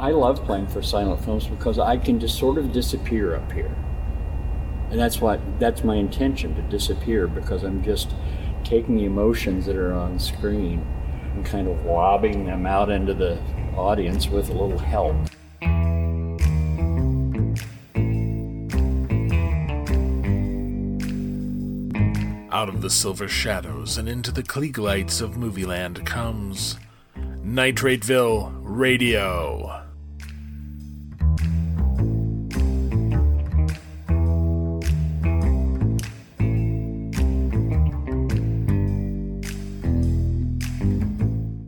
I love playing for silent films because I can just sort of disappear up here. And that's what that's my intention to disappear because I'm just taking the emotions that are on screen and kind of lobbing them out into the audience with a little help. Out of the silver shadows and into the Klieg lights of Movieland comes Nitrateville Radio.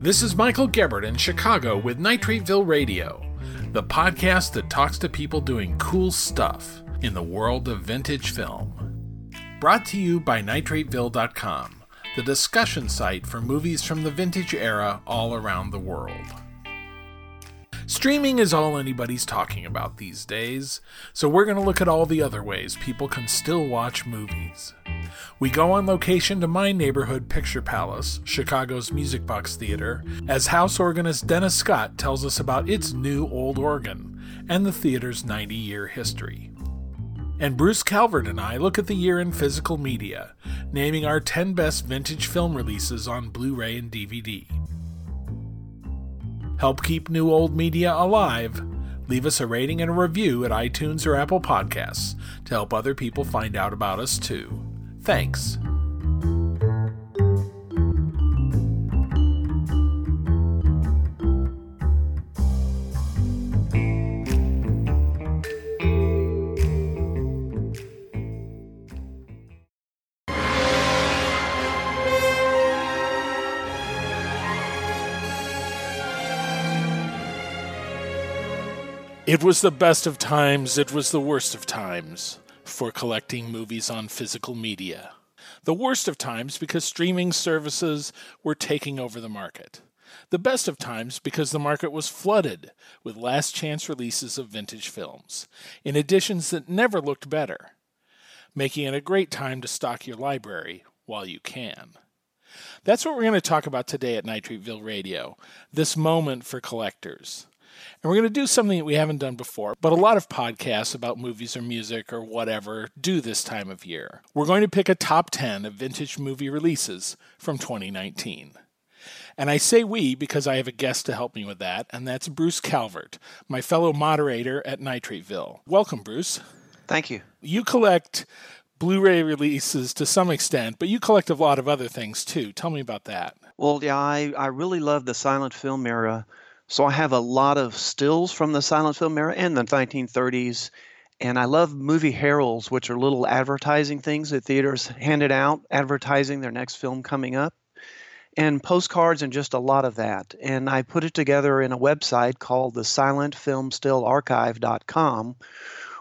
This is Michael Gebert in Chicago with Nitrateville Radio, the podcast that talks to people doing cool stuff in the world of vintage film. Brought to you by nitrateville.com, the discussion site for movies from the vintage era all around the world. Streaming is all anybody's talking about these days, so we're going to look at all the other ways people can still watch movies. We go on location to my neighborhood Picture Palace, Chicago's Music Box Theater, as house organist Dennis Scott tells us about its new old organ and the theater's 90 year history. And Bruce Calvert and I look at the year in physical media, naming our 10 best vintage film releases on Blu ray and DVD. Help keep new old media alive. Leave us a rating and a review at iTunes or Apple Podcasts to help other people find out about us too. Thanks. It was the best of times, it was the worst of times for collecting movies on physical media. The worst of times because streaming services were taking over the market. The best of times because the market was flooded with last chance releases of vintage films, in editions that never looked better, making it a great time to stock your library while you can. That's what we're going to talk about today at Nitrateville Radio this moment for collectors. And we're going to do something that we haven't done before, but a lot of podcasts about movies or music or whatever do this time of year. We're going to pick a top 10 of vintage movie releases from 2019. And I say we because I have a guest to help me with that, and that's Bruce Calvert, my fellow moderator at Nitrateville. Welcome, Bruce. Thank you. You collect Blu ray releases to some extent, but you collect a lot of other things too. Tell me about that. Well, yeah, I, I really love the silent film era so I have a lot of stills from the silent film era and the 1930s. And I love movie heralds, which are little advertising things that theaters handed out, advertising their next film coming up, and postcards and just a lot of that. And I put it together in a website called the silentfilmstillarchive.com,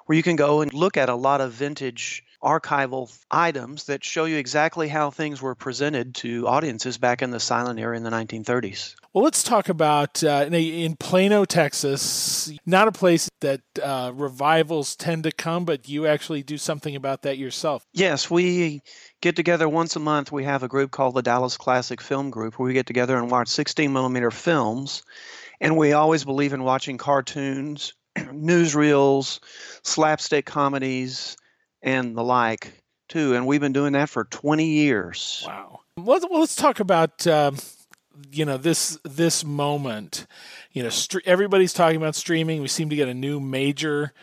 where you can go and look at a lot of vintage archival items that show you exactly how things were presented to audiences back in the silent era in the 1930s. Well, let's talk about uh, in Plano, Texas, not a place that uh, revivals tend to come, but you actually do something about that yourself. Yes, we get together once a month. We have a group called the Dallas Classic Film Group where we get together and watch 16 millimeter films. And we always believe in watching cartoons, newsreels, slapstick comedies, and the like too. And we've been doing that for 20 years. Wow. Let's, well, let's talk about uh, you know this this moment. You know, st- everybody's talking about streaming. We seem to get a new major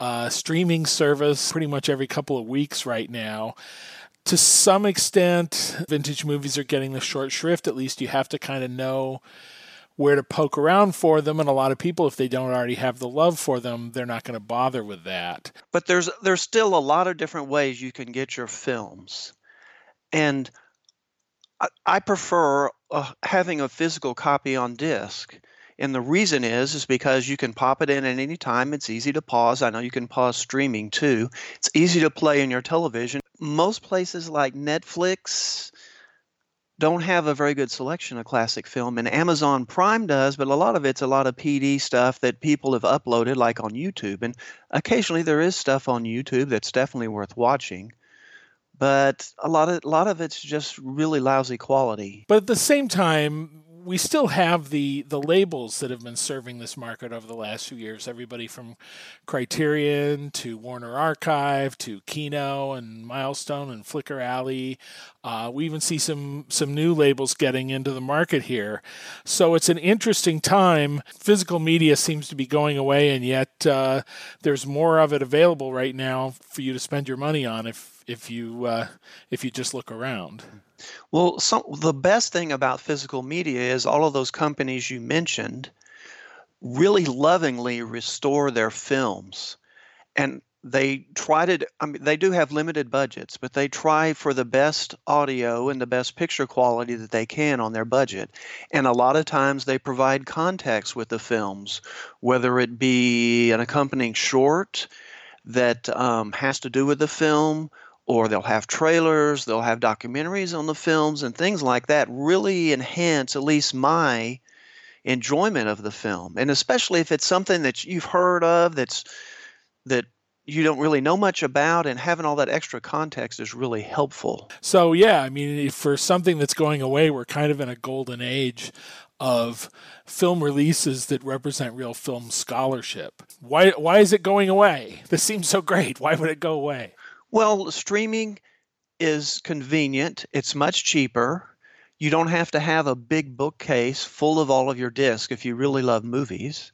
uh, streaming service pretty much every couple of weeks right now. To some extent, vintage movies are getting the short shrift. At least you have to kind of know where to poke around for them and a lot of people if they don't already have the love for them they're not going to bother with that. But there's there's still a lot of different ways you can get your films. And i, I prefer uh, having a physical copy on disc. And the reason is is because you can pop it in at any time. It's easy to pause. I know you can pause streaming too. It's easy to play in your television. Most places like netflix don't have a very good selection of classic film, and Amazon Prime does, but a lot of it's a lot of PD stuff that people have uploaded, like on YouTube. And occasionally there is stuff on YouTube that's definitely worth watching, but a lot of a lot of it's just really lousy quality. But at the same time, we still have the the labels that have been serving this market over the last few years. Everybody from Criterion to Warner Archive to Kino and Milestone and Flicker Alley. Uh, we even see some some new labels getting into the market here. So it's an interesting time. Physical media seems to be going away, and yet uh, there's more of it available right now for you to spend your money on if if you uh, if you just look around. Well, some, the best thing about physical media is all of those companies you mentioned really lovingly restore their films. And they try to, I mean, they do have limited budgets, but they try for the best audio and the best picture quality that they can on their budget. And a lot of times they provide context with the films, whether it be an accompanying short that um, has to do with the film or they'll have trailers, they'll have documentaries on the films and things like that really enhance at least my enjoyment of the film. And especially if it's something that you've heard of that's that you don't really know much about and having all that extra context is really helpful. So yeah, I mean for something that's going away, we're kind of in a golden age of film releases that represent real film scholarship. Why why is it going away? This seems so great. Why would it go away? Well, streaming is convenient, it's much cheaper. You don't have to have a big bookcase full of all of your discs if you really love movies.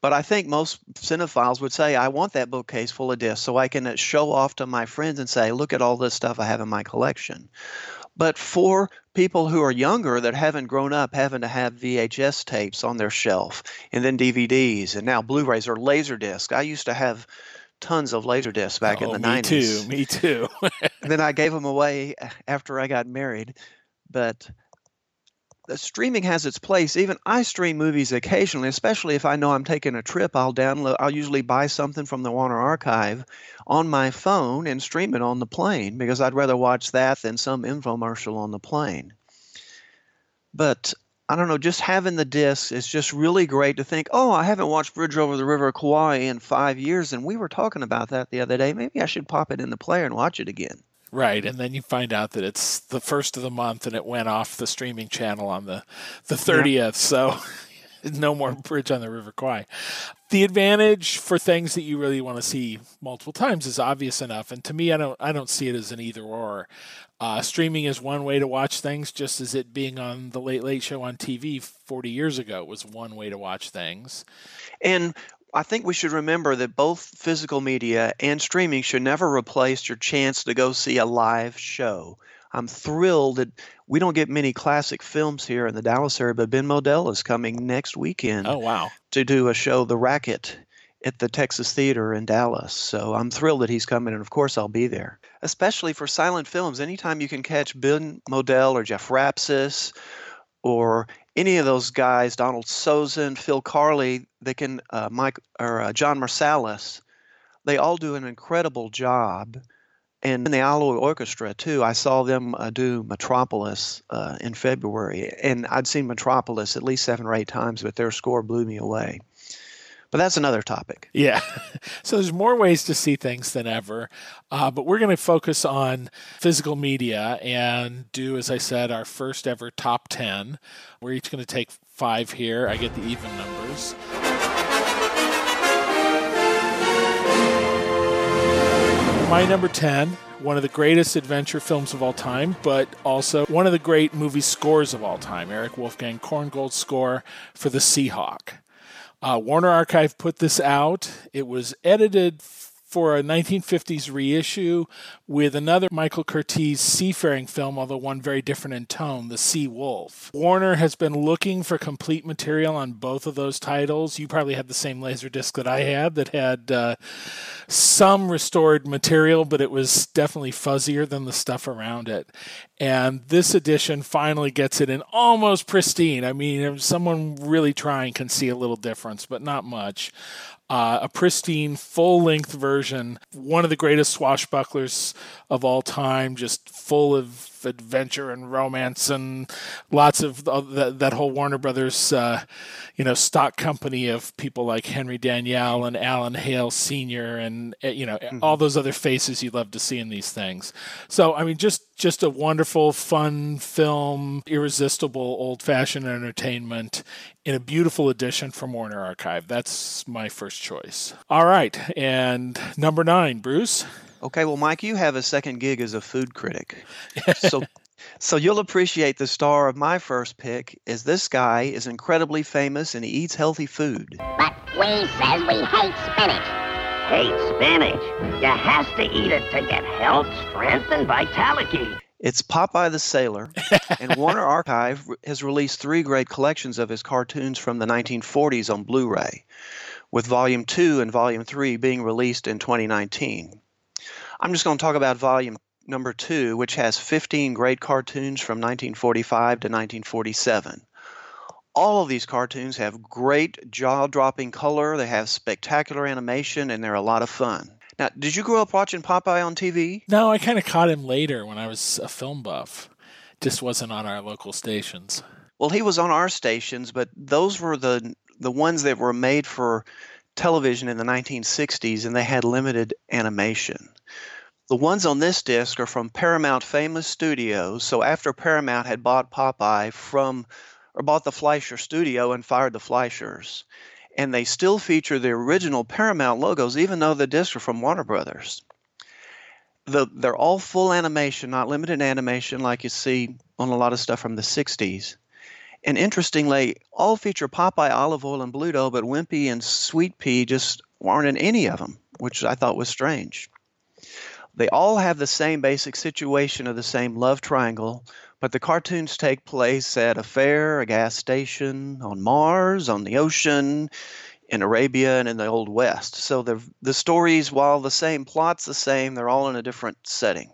But I think most cinephiles would say, I want that bookcase full of discs so I can uh, show off to my friends and say, look at all this stuff I have in my collection. But for people who are younger that haven't grown up having to have VHS tapes on their shelf and then DVDs and now Blu rays or Laserdisc, I used to have tons of laser discs back oh, in the me 90s. too, me too. then I gave them away after I got married. But the streaming has its place. Even I stream movies occasionally, especially if I know I'm taking a trip. I'll download. I'll usually buy something from the Warner Archive on my phone and stream it on the plane because I'd rather watch that than some infomercial on the plane. But I don't know, just having the disc is just really great to think, oh, I haven't watched Bridge Over the River Kwai in five years, and we were talking about that the other day. Maybe I should pop it in the player and watch it again. Right, and then you find out that it's the first of the month, and it went off the streaming channel on the the thirtieth. So no more Bridge on the River Kwai. The advantage for things that you really want to see multiple times is obvious enough, and to me, I don't I don't see it as an either or. Uh, streaming is one way to watch things, just as it being on the Late Late Show on TV 40 years ago was one way to watch things. And I think we should remember that both physical media and streaming should never replace your chance to go see a live show. I'm thrilled that we don't get many classic films here in the Dallas area, but Ben Model is coming next weekend. Oh, wow. To do a show, The Racket, at the Texas Theater in Dallas. So I'm thrilled that he's coming, and of course I'll be there. Especially for silent films, anytime you can catch Ben Model or Jeff Rapsis or any of those guys, Donald Sosin, Phil Carli, they can uh, Mike or uh, John Marsalis, they all do an incredible job. And in the Alloy Orchestra too, I saw them uh, do Metropolis uh, in February, and I'd seen Metropolis at least seven or eight times, but their score blew me away. But that's another topic. Yeah. So there's more ways to see things than ever. Uh, but we're going to focus on physical media and do, as I said, our first ever top 10. We're each going to take five here. I get the even numbers. My number 10 one of the greatest adventure films of all time, but also one of the great movie scores of all time. Erich Wolfgang Korngold's score for The Seahawk. Uh, Warner Archive put this out. It was edited for a 1950s reissue with another Michael Curtiz seafaring film, although one very different in tone, The Sea Wolf. Warner has been looking for complete material on both of those titles. You probably had the same Laserdisc that I had that had uh, some restored material, but it was definitely fuzzier than the stuff around it. And this edition finally gets it in almost pristine. I mean, someone really trying can see a little difference, but not much uh, a pristine full length version, one of the greatest swashbucklers of all time, just full of adventure and romance and lots of uh, that, that whole Warner Brothers, uh, you know, stock company of people like Henry Daniell and Alan Hale Sr. and, uh, you know, mm-hmm. all those other faces you love to see in these things. So, I mean, just just a wonderful, fun film, irresistible, old fashioned entertainment in a beautiful edition from Warner Archive. That's my first choice. All right. And number nine, Bruce. Okay, well, Mike, you have a second gig as a food critic. so so you'll appreciate the star of my first pick is this guy is incredibly famous and he eats healthy food. But we says we hate spinach. Hate spinach? You has to eat it to get health, strength, and vitality. It's Popeye the Sailor, and Warner Archive has released three great collections of his cartoons from the 1940s on Blu ray, with Volume 2 and Volume 3 being released in 2019. I'm just going to talk about Volume number two, which has 15 great cartoons from 1945 to 1947. All of these cartoons have great jaw dropping color, they have spectacular animation, and they're a lot of fun. Now, did you grow up watching Popeye on TV? No, I kind of caught him later when I was a film buff. Just wasn't on our local stations. Well, he was on our stations, but those were the the ones that were made for television in the 1960s and they had limited animation. The ones on this disc are from Paramount Famous Studios. So after Paramount had bought Popeye from, or bought the Fleischer studio and fired the Fleischers, and they still feature the original Paramount logos, even though the discs are from Warner Brothers. The, they're all full animation, not limited animation like you see on a lot of stuff from the 60s. And interestingly, all feature Popeye, Olive Oyl and Bluto, but Wimpy and Sweet Pea just aren't in any of them, which I thought was strange. They all have the same basic situation of the same love triangle, but the cartoons take place at a fair, a gas station, on Mars, on the ocean, in Arabia, and in the Old West. So the the stories, while the same plot's the same, they're all in a different setting.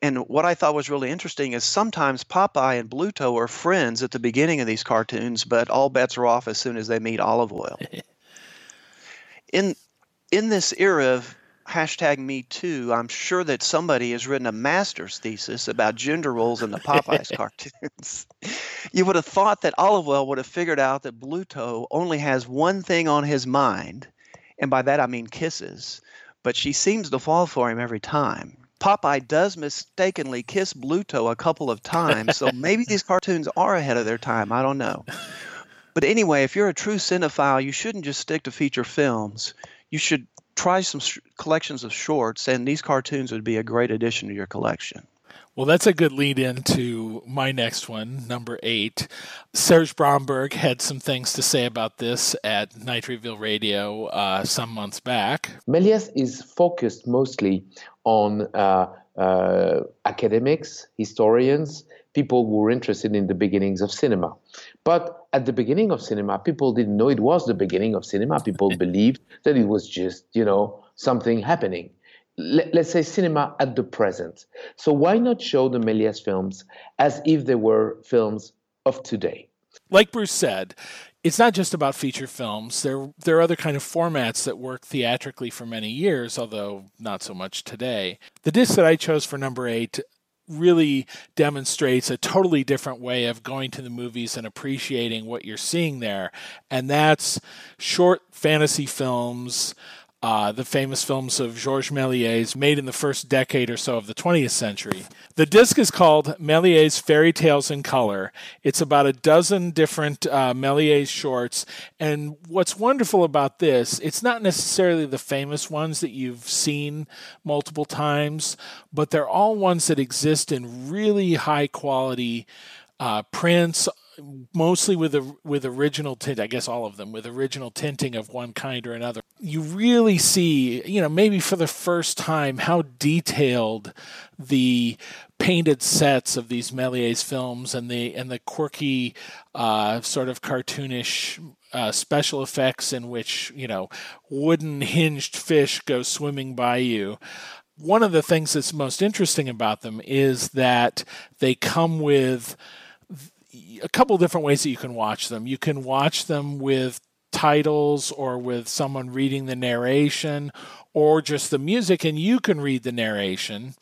And what I thought was really interesting is sometimes Popeye and Bluto are friends at the beginning of these cartoons, but all bets are off as soon as they meet Olive Oyl. in in this era of hashtag me too, I'm sure that somebody has written a master's thesis about gender roles in the Popeyes cartoons. you would have thought that Olive Oyl would have figured out that Bluto only has one thing on his mind, and by that I mean kisses, but she seems to fall for him every time. Popeye does mistakenly kiss Bluto a couple of times, so maybe these cartoons are ahead of their time. I don't know. But anyway, if you're a true cinephile, you shouldn't just stick to feature films. You should try some sh- collections of shorts, and these cartoons would be a great addition to your collection. Well, that's a good lead in to my next one, number eight. Serge Bromberg had some things to say about this at Nitrateville Radio uh, some months back. Méliès is focused mostly on uh, uh, academics, historians, people who were interested in the beginnings of cinema. But at the beginning of cinema, people didn't know it was the beginning of cinema. People believed that it was just, you know, something happening. Let, us say cinema at the present. So why not show the Méliès films as if they were films of today? Like Bruce said, it's not just about feature films. There, there are other kind of formats that work theatrically for many years, although not so much today. The disc that I chose for number eight really demonstrates a totally different way of going to the movies and appreciating what you're seeing there. And that's short fantasy films uh, the famous films of Georges Méliès made in the first decade or so of the 20th century. The disc is called Méliès Fairy Tales in Color. It's about a dozen different uh, Méliès shorts. And what's wonderful about this, it's not necessarily the famous ones that you've seen multiple times, but they're all ones that exist in really high quality uh, prints mostly with a, with original tint. I guess all of them with original tinting of one kind or another. You really see, you know, maybe for the first time, how detailed the painted sets of these Méliès films and the and the quirky, uh, sort of cartoonish uh, special effects in which you know wooden hinged fish go swimming by you one of the things that's most interesting about them is that they come with a couple different ways that you can watch them. You can watch them with titles or with someone reading the narration or just the music and you can read the narration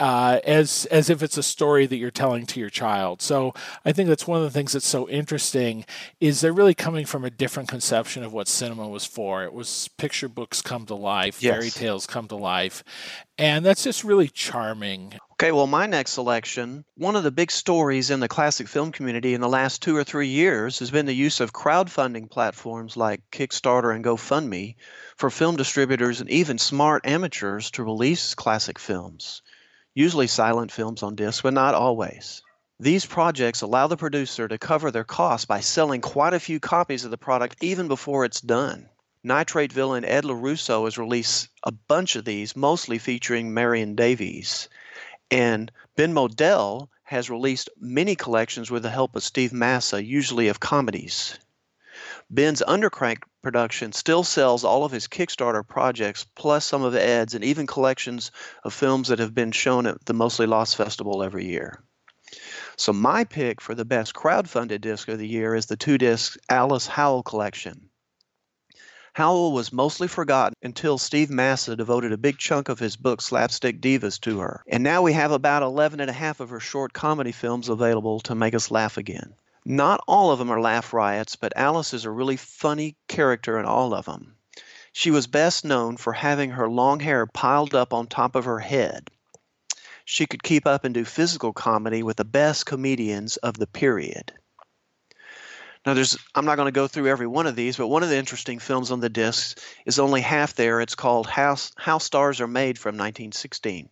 uh, as as if it's a story that you're telling to your child. So I think that's one of the things that's so interesting is they're really coming from a different conception of what cinema was for. It was picture books come to life, yes. fairy tales come to life, and that's just really charming. Okay, well, my next selection, one of the big stories in the classic film community in the last two or three years has been the use of crowdfunding platforms like Kickstarter and GoFundMe for film distributors and even smart amateurs to release classic films, usually silent films on disc, but not always. These projects allow the producer to cover their costs by selling quite a few copies of the product even before it's done. Nitrate villain Ed Lorusso has released a bunch of these, mostly featuring Marion Davies. And Ben Model has released many collections with the help of Steve Massa, usually of comedies. Ben's Undercrank production still sells all of his Kickstarter projects, plus some of Ed's, and even collections of films that have been shown at the Mostly Lost Festival every year. So, my pick for the best crowd-funded disc of the year is the two disc Alice Howell collection. Howell was mostly forgotten until Steve Massa devoted a big chunk of his book Slapstick Divas to her. And now we have about 11 and a half of her short comedy films available to make us laugh again. Not all of them are laugh riots, but Alice is a really funny character in all of them. She was best known for having her long hair piled up on top of her head. She could keep up and do physical comedy with the best comedians of the period. Now, there's I'm not going to go through every one of these, but one of the interesting films on the discs is only half there. It's called How, How Stars Are Made from 1916.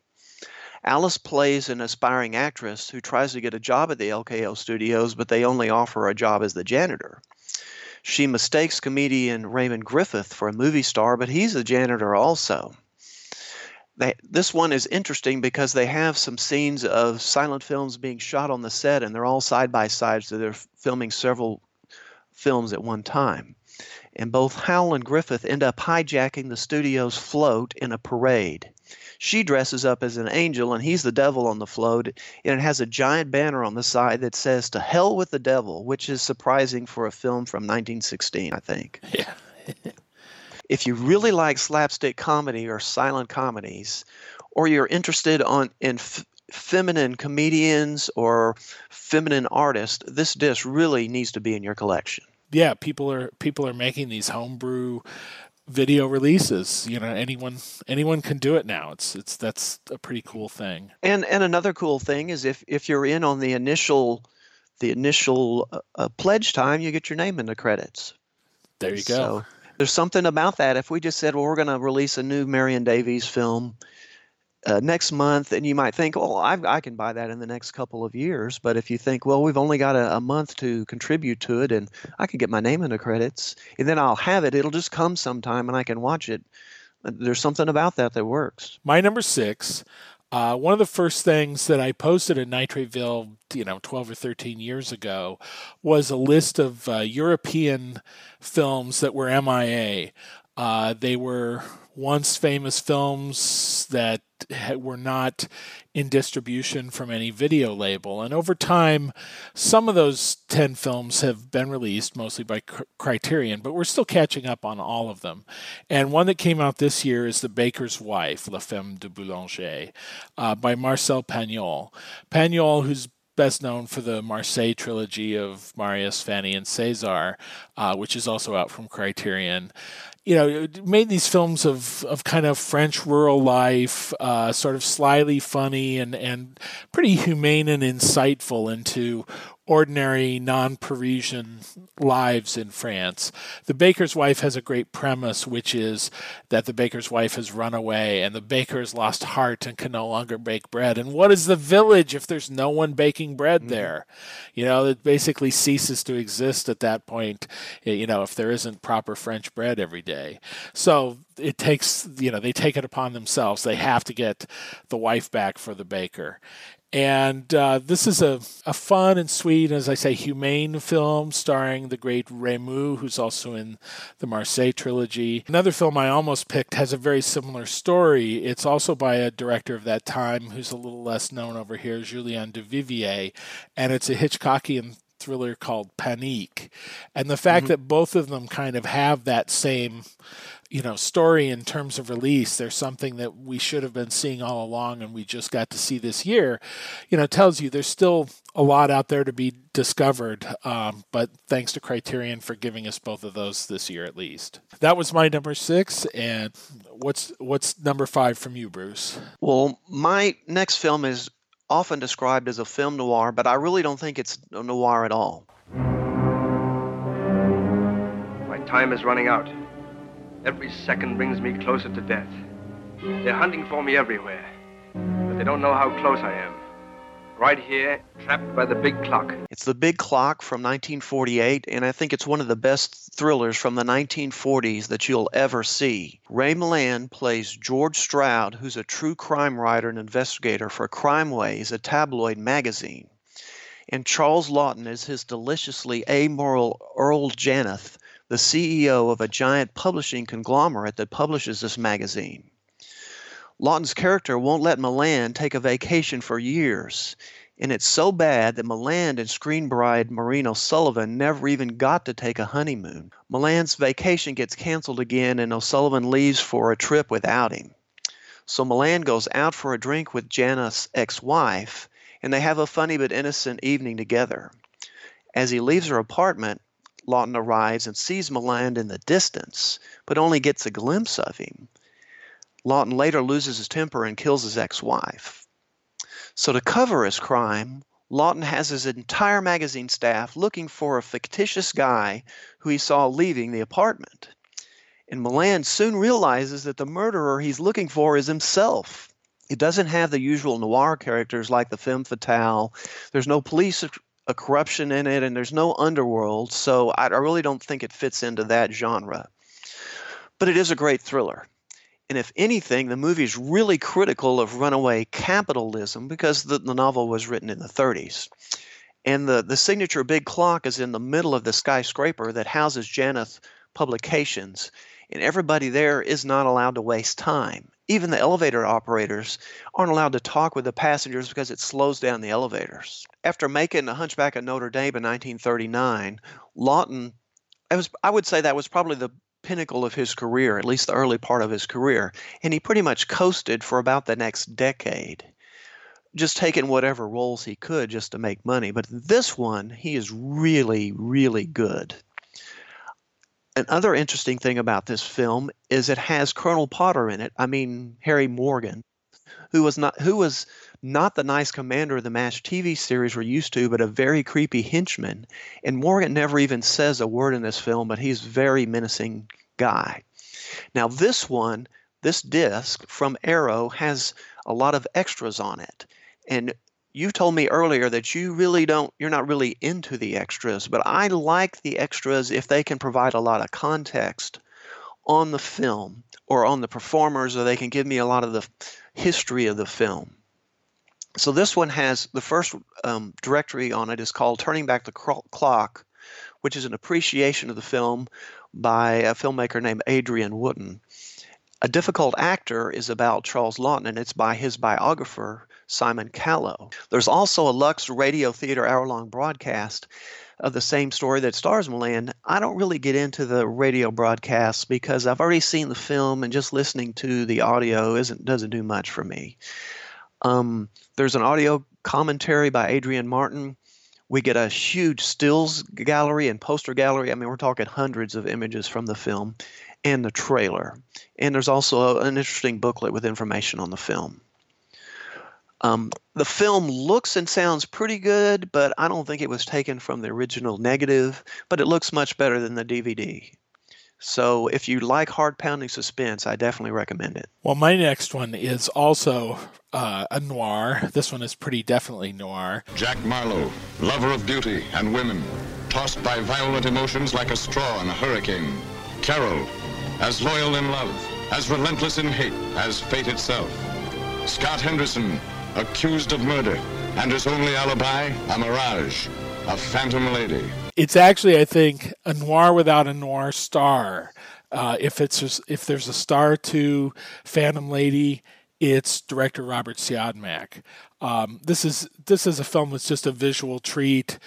Alice plays an aspiring actress who tries to get a job at the LKO studios, but they only offer a job as the janitor. She mistakes comedian Raymond Griffith for a movie star, but he's a janitor also. They, this one is interesting because they have some scenes of silent films being shot on the set, and they're all side by side, so they're filming several films at one time. And both Howell and Griffith end up hijacking the studio's float in a parade. She dresses up as an angel and he's the devil on the float, and it has a giant banner on the side that says "To hell with the devil," which is surprising for a film from 1916, I think. Yeah. if you really like slapstick comedy or silent comedies, or you're interested on in f- feminine comedians or feminine artists, this disc really needs to be in your collection. Yeah, people are people are making these homebrew video releases. You know, anyone anyone can do it now. It's it's that's a pretty cool thing. And and another cool thing is if if you're in on the initial the initial uh, uh pledge time, you get your name in the credits. There you go. So there's something about that. If we just said, well, we're going to release a new Marion Davies film uh, next month, and you might think, "Oh, I, I can buy that in the next couple of years." But if you think, "Well, we've only got a, a month to contribute to it, and I can get my name in the credits, and then I'll have it. It'll just come sometime, and I can watch it." Uh, there's something about that that works. My number six. Uh, one of the first things that I posted at Nitrateville, you know, 12 or 13 years ago, was a list of uh, European films that were MIA. Uh, they were once famous films that were not in distribution from any video label. And over time, some of those 10 films have been released, mostly by Criterion, but we're still catching up on all of them. And one that came out this year is The Baker's Wife, La Femme de Boulanger, uh, by Marcel Pagnol. Pagnol, who's best known for the Marseille trilogy of Marius, Fanny, and César, uh, which is also out from Criterion you know, made these films of, of kind of French rural life, uh, sort of slyly funny and, and pretty humane and insightful into ordinary non Parisian lives in France. The baker's wife has a great premise, which is that the baker's wife has run away and the baker has lost heart and can no longer bake bread. And what is the village if there's no one baking bread mm-hmm. there? You know, it basically ceases to exist at that point, you know, if there isn't proper French bread every day. So it takes, you know, they take it upon themselves. They have to get the wife back for the baker. And uh, this is a, a fun and sweet, as I say, humane film starring the great Raimu, who's also in the Marseille trilogy. Another film I almost picked has a very similar story. It's also by a director of that time who's a little less known over here, Julien Duvivier. and it's a Hitchcockian thriller called Panique. And the fact mm-hmm. that both of them kind of have that same you know story in terms of release there's something that we should have been seeing all along and we just got to see this year you know tells you there's still a lot out there to be discovered um, but thanks to criterion for giving us both of those this year at least that was my number six and what's what's number five from you bruce well my next film is often described as a film noir, but I really don't think it's a noir at all. My time is running out. Every second brings me closer to death. They're hunting for me everywhere, but they don't know how close I am. Right here, trapped by the big clock. It's The Big Clock from 1948, and I think it's one of the best thrillers from the 1940s that you'll ever see. Ray Milland plays George Stroud, who's a true crime writer and investigator for Crime Ways, a tabloid magazine. And Charles Laughton is his deliciously amoral Earl Janoth, the CEO of a giant publishing conglomerate that publishes this magazine. Laughton's character won't let Milland take a vacation for years. And it's so bad that Milland and screen bride Maureen O'Sullivan never even got to take a honeymoon. Milland's vacation gets canceled again, and O'Sullivan leaves for a trip without him. So Milland goes out for a drink with Janoth's ex wife, and they have a funny but innocent evening together. As he leaves her apartment, Laughton arrives and sees Milland in the distance, but only gets a glimpse of him. Laughton later loses his temper and kills his ex wife. So, to cover his crime, Laughton has his entire magazine staff looking for a fictitious guy who he saw leaving the apartment. And Milland soon realizes that the murderer he's looking for is himself. It doesn't have the usual noir characters like the femme fatale. There's no police a corruption in it, and there's no underworld. So I, I really don't think it fits into that genre. But it is a great thriller. And if anything, the movie is really critical of runaway capitalism because the, the novel was written in the 30s. And the, the signature big clock is in the middle of the skyscraper that houses Janoth Publications. And everybody there is not allowed to waste time. Even the elevator operators aren't allowed to talk with the passengers because it slows down the elevators. After making The Hunchback of Notre Dame in 1939, Laughton, I, was, I would say that was probably the pinnacle of his career, at least the early part of his career. And he pretty much coasted for about the next decade, just taking whatever roles he could just to make money. But this one, he is really, really good. Another interesting thing about this film is it has Colonel Potter in it. I mean, Harry Morgan, who was not who was not the nice commander of the MASH TV series we're used to, but a very creepy henchman. And Morgan never even says a word in this film, but he's very menacing guy. Now, this one, this disc from Arrow has a lot of extras on it. And you told me earlier that you really don't, you're not really into the extras, but I like the extras if they can provide a lot of context on the film or on the performers, or they can give me a lot of the history of the film. So this one has the first um, directory on it is called Turning Back the Clock, which is an appreciation of the film by a filmmaker named Adrian Wootton. A Difficult Actor is about Charles Laughton, and it's by his biographer, Simon Callow. There's also a Lux Radio Theater hour long broadcast of the same story that stars Milland. I don't really get into the radio broadcasts because I've already seen the film, and just listening to the audio isn't doesn't do much for me. Um, there's an audio commentary by Adrian Martin. We get a huge stills gallery and poster gallery. I mean, we're talking hundreds of images from the film and the trailer. And there's also an interesting booklet with information on the film. Um, the film looks and sounds pretty good, but I don't think it was taken from the original negative, but it looks much better than the DVD. So if you like hard pounding suspense, I definitely recommend it. Well, my next one is also uh, a noir. This one is pretty definitely noir. Jack Marlowe, lover of beauty and women, tossed by violent emotions like a straw in a hurricane. Carol, as loyal in love, as relentless in hate as fate itself. Scott Henderson, accused of murder, and his only alibi, a mirage, a phantom lady it's actually, I think, a noir without a noir star. Uh, if it's if there's a star to Phantom Lady, it's director Robert Siodmak. Um, this is this is a film that's just a visual treat.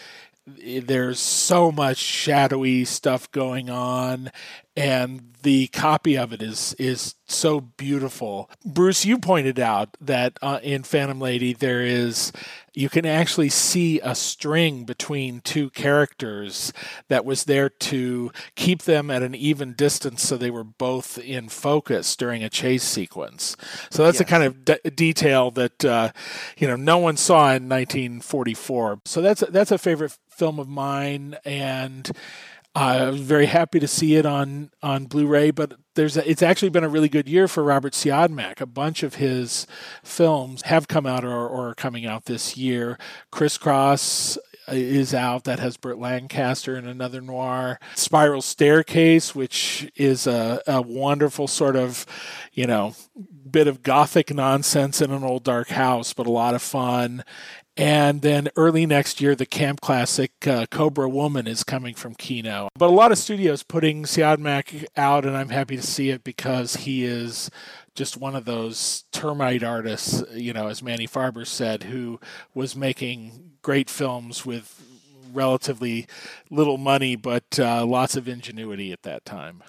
There's so much shadowy stuff going on, and the copy of it is is so beautiful. Bruce, you pointed out that uh, in Phantom Lady there is you can actually see a string between two characters that was there to keep them at an even distance so they were both in focus during a chase sequence. So that's yes. a kind of de- detail that uh, you know no one saw in 1944. So that's a, that's a favorite film of mine and I was very happy to see it on on Blu-ray, but there's a, it's actually been a really good year for Robert Siodmak. A bunch of his films have come out or, or are coming out this year. Crisscross uh, is out that has Burt Lancaster in another noir. Spiral Staircase, which is a, a wonderful sort of, you know, bit of gothic nonsense in an old dark house, but a lot of fun. And then early next year, the camp classic uh, Cobra Woman is coming from Kino. But a lot of studios putting Siodmak out, and I'm happy to see it because he is just one of those termite artists, you know, as Manny Farber said, who was making great films with relatively little money, but uh, lots of ingenuity at that time.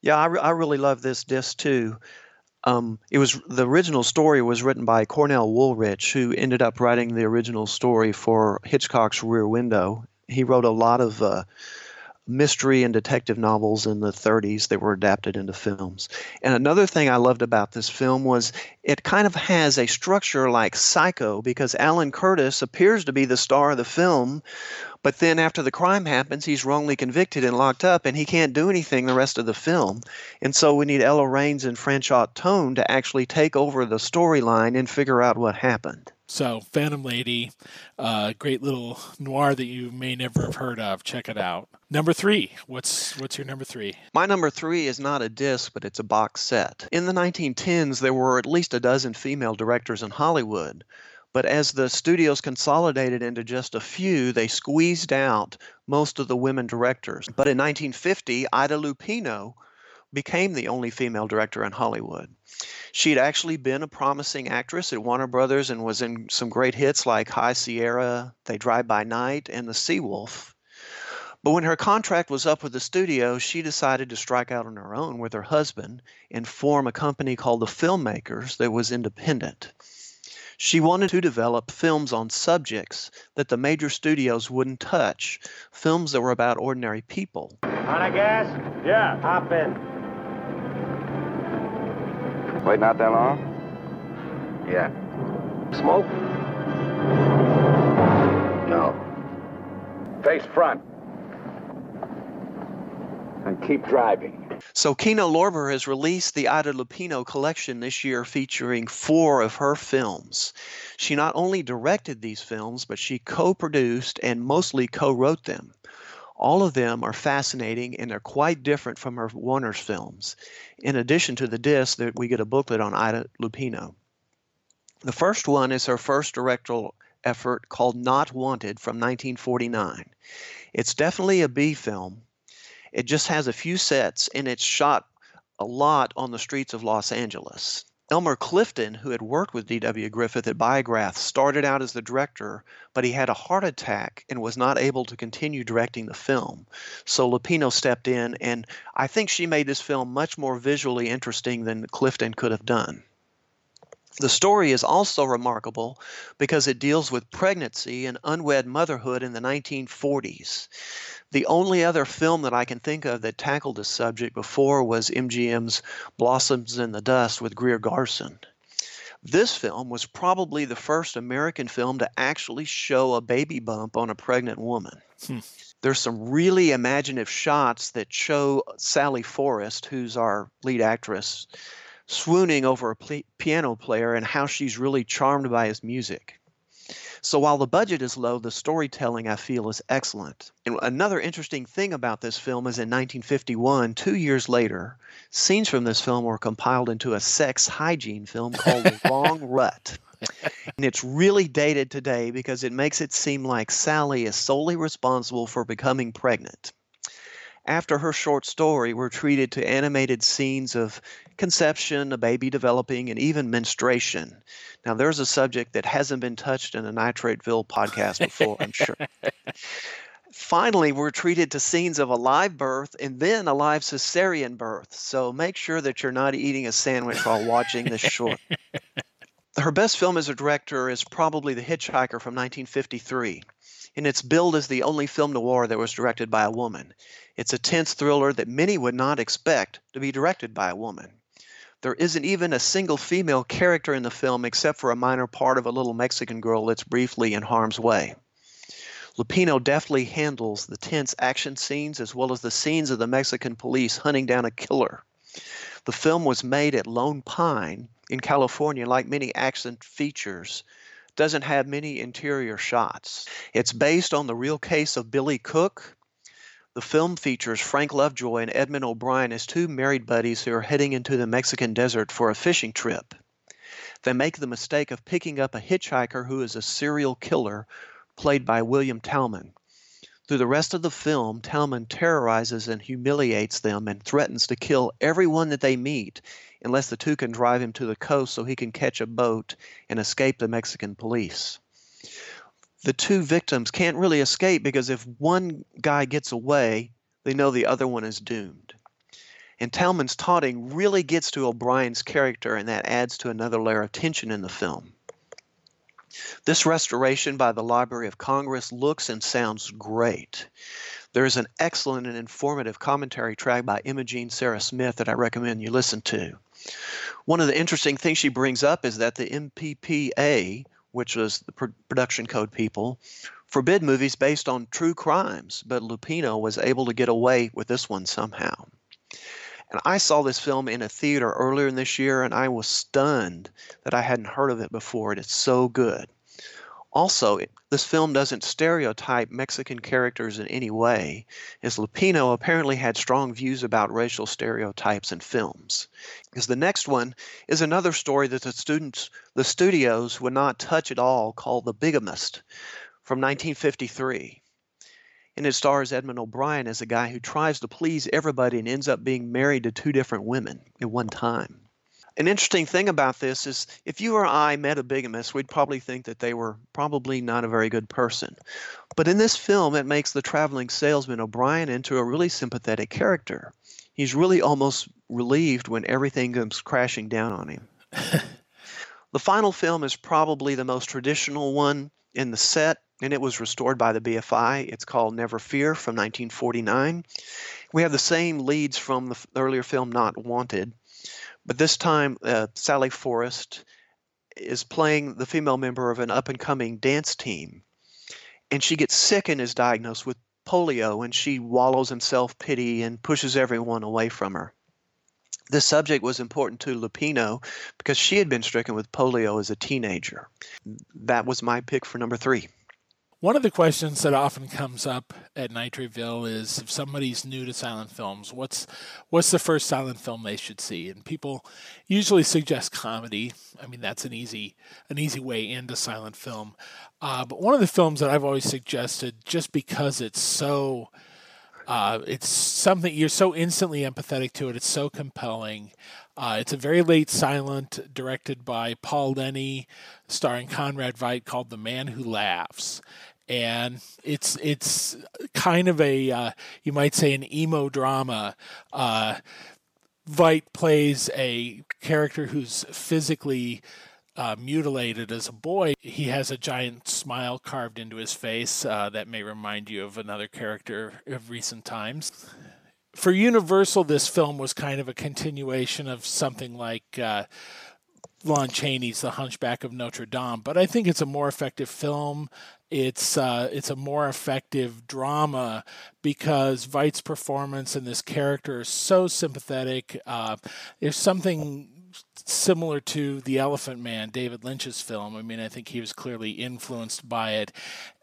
Yeah, I, re- I really love this disc too. Um, it was the original story was written by Cornell Woolrich, who ended up writing the original story for Hitchcock's Rear Window. He wrote a lot of uh, mystery and detective novels in the 30s that were adapted into films. And another thing I loved about this film was it kind of has a structure like Psycho because Alan Curtis appears to be the star of the film, but then after the crime happens, he's wrongly convicted and locked up, and he can't do anything the rest of the film. And so we need Ella Raines and Franchot Tone to actually take over the storyline and figure out what happened. So, Phantom Lady, uh, great little noir that you may never have heard of. Check it out. Number three. What's what's your number three? My number three is not a disc, but it's a box set. In the 1910s, there were at least a dozen female directors in Hollywood. But as the studios consolidated into just a few, they squeezed out most of the women directors. But in 1950, Ida Lupino became the only female director in Hollywood. She'd actually been a promising actress at Warner Brothers and was in some great hits like High Sierra, They Drive by Night, and The Seawolf. But when her contract was up with the studio, she decided to strike out on her own with her husband and form a company called the Filmmakers that was independent. She wanted to develop films on subjects that the major studios wouldn't touch, films that were about ordinary people. On a gas? Yeah. Hop in. Wait, not that long? Yeah. Smoke? No. Face front. And keep driving. So Kino Lorber has released the Ida Lupino collection this year featuring four of her films. She not only directed these films, but she co-produced and mostly co-wrote them. All of them are fascinating and they're quite different from her Warner's films. In addition to the disc, that we get a booklet on Ida Lupino. The first one is her first directorial effort called Not Wanted from 1949. It's definitely a B film, it just has a few sets and it's shot a lot on the streets of Los Angeles. Elmer Clifton, who had worked with D.W. Griffith at Biograph, started out as the director, but he had a heart attack and was not able to continue directing the film. So Lupino stepped in, and I think she made this film much more visually interesting than Clifton could have done. The story is also remarkable because it deals with pregnancy and unwed motherhood in the 1940s. The only other film that I can think of that tackled this subject before was MGM's Blossoms in the Dust with Greer Garson. This film was probably the first American film to actually show a baby bump on a pregnant woman. Hmm. There's some really imaginative shots that show Sally Forrest, who's our lead actress, swooning over a piano player and how she's really charmed by his music. So while the budget is low, the storytelling I feel is excellent. And another interesting thing about this film is in 1951, two years later, scenes from this film were compiled into a sex hygiene film called The Wrong Rut. And it's really dated today because it makes it seem like Sally is solely responsible for becoming pregnant. After her short story, we're treated to animated scenes of conception, a baby developing, and even menstruation. Now, there's a subject that hasn't been touched in a Nitrateville podcast before, I'm sure. Finally, we're treated to scenes of a live birth and then a live cesarean birth. So make sure that you're not eating a sandwich while watching this short. Her best film as a director is probably The Hitchhiker from 1953. And it's billed as the only film noir that was directed by a woman. It's a tense thriller that many would not expect to be directed by a woman. There isn't even a single female character in the film except for a minor part of a little Mexican girl that's briefly in harm's way. Lupino deftly handles the tense action scenes as well as the scenes of the Mexican police hunting down a killer. The film was made at Lone Pine in California, like many action features, doesn't have many interior shots. It's based on the real case of Billy Cook. The film features Frank Lovejoy and Edmund O'Brien as two married buddies who are heading into the Mexican desert for a fishing trip. They make the mistake of picking up a hitchhiker who is a serial killer played by William Talman. Through the rest of the film, Talman terrorizes and humiliates them and threatens to kill everyone that they meet unless the two can drive him to the coast so he can catch a boat and escape the Mexican police. The two victims can't really escape because if one guy gets away, they know the other one is doomed. And Talman's taunting really gets to O'Brien's character, and that adds to another layer of tension in the film. This restoration by the Library of Congress looks and sounds great. There is an excellent and informative commentary track by Imogen Sara Smith that I recommend you listen to. One of the interesting things she brings up is that the MPPA, which was the production code people, forbid movies based on true crimes, but Lupino was able to get away with this one somehow. And I saw this film in a theater earlier in this year, and I was stunned that I hadn't heard of it before. It's so good. Also, this film doesn't stereotype Mexican characters in any way, as Lupino apparently had strong views about racial stereotypes in films. Because the next one is another story that the students, the studios would not touch at all, called The Bigamist from 1953 and it stars Edmund O'Brien as a guy who tries to please everybody and ends up being married to two different women at one time. An interesting thing about this is if you or I met a bigamist, we'd probably think that they were probably not a very good person. But in this film, it makes the traveling salesman O'Brien into a really sympathetic character. He's really almost relieved when everything comes crashing down on him. the final film is probably the most traditional one in the set and it was restored by the BFI. It's called Never Fear from 1949. We have the same leads from the earlier film Not Wanted, but this time uh, Sally Forrest is playing the female member of an up and coming dance team. And she gets sick and is diagnosed with polio, and she wallows in self pity and pushes everyone away from her. This subject was important to Lupino because she had been stricken with polio as a teenager. That was my pick for number three. One of the questions that often comes up at Nitrateville is if somebody's new to silent films, what's what's the first silent film they should see? And people usually suggest comedy. I mean, that's an easy an easy way into silent film. Uh, but one of the films that I've always suggested, just because it's so uh, it's something you're so instantly empathetic to it. It's so compelling. Uh, it's a very late silent directed by Paul Leni, starring Conrad Veidt, called The Man Who Laughs and it's it's kind of a uh, you might say an emo drama. Uh, Veidt plays a character who's physically uh, mutilated as a boy. He has a giant smile carved into his face uh, that may remind you of another character of recent times. For Universal, this film was kind of a continuation of something like uh, Lon Chaney's The Hunchback of Notre Dame, but I think it's a more effective film. It's uh, it's a more effective drama because Veidt's performance and this character is so sympathetic. Uh, there's something similar to The Elephant Man, David Lynch's film. I mean, I think he was clearly influenced by it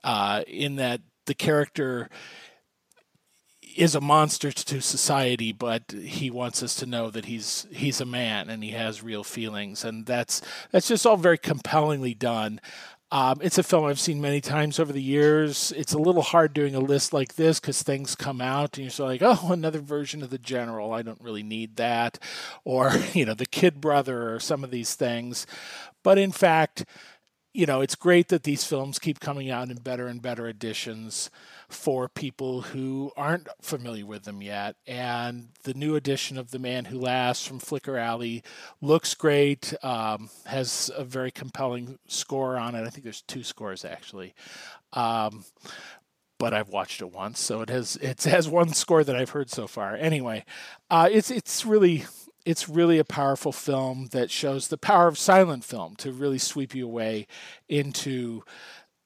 uh, in that the character is a monster to society, but he wants us to know that he's he's a man and he has real feelings, and that's that's just all very compellingly done. Um, it's a film I've seen many times over the years. It's a little hard doing a list like this because things come out and you're sort of like, oh, another version of the General. I don't really need that, or you know, the Kid Brother, or some of these things. But in fact, you know, it's great that these films keep coming out in better and better editions for people who aren't familiar with them yet. And the new edition of The Man Who Laughs from Flicker Alley looks great, um, has a very compelling score on it. I think there's two scores actually. Um, but I've watched it once, so it has it has one score that I've heard so far. Anyway, uh, it's it's really it's really a powerful film that shows the power of silent film to really sweep you away into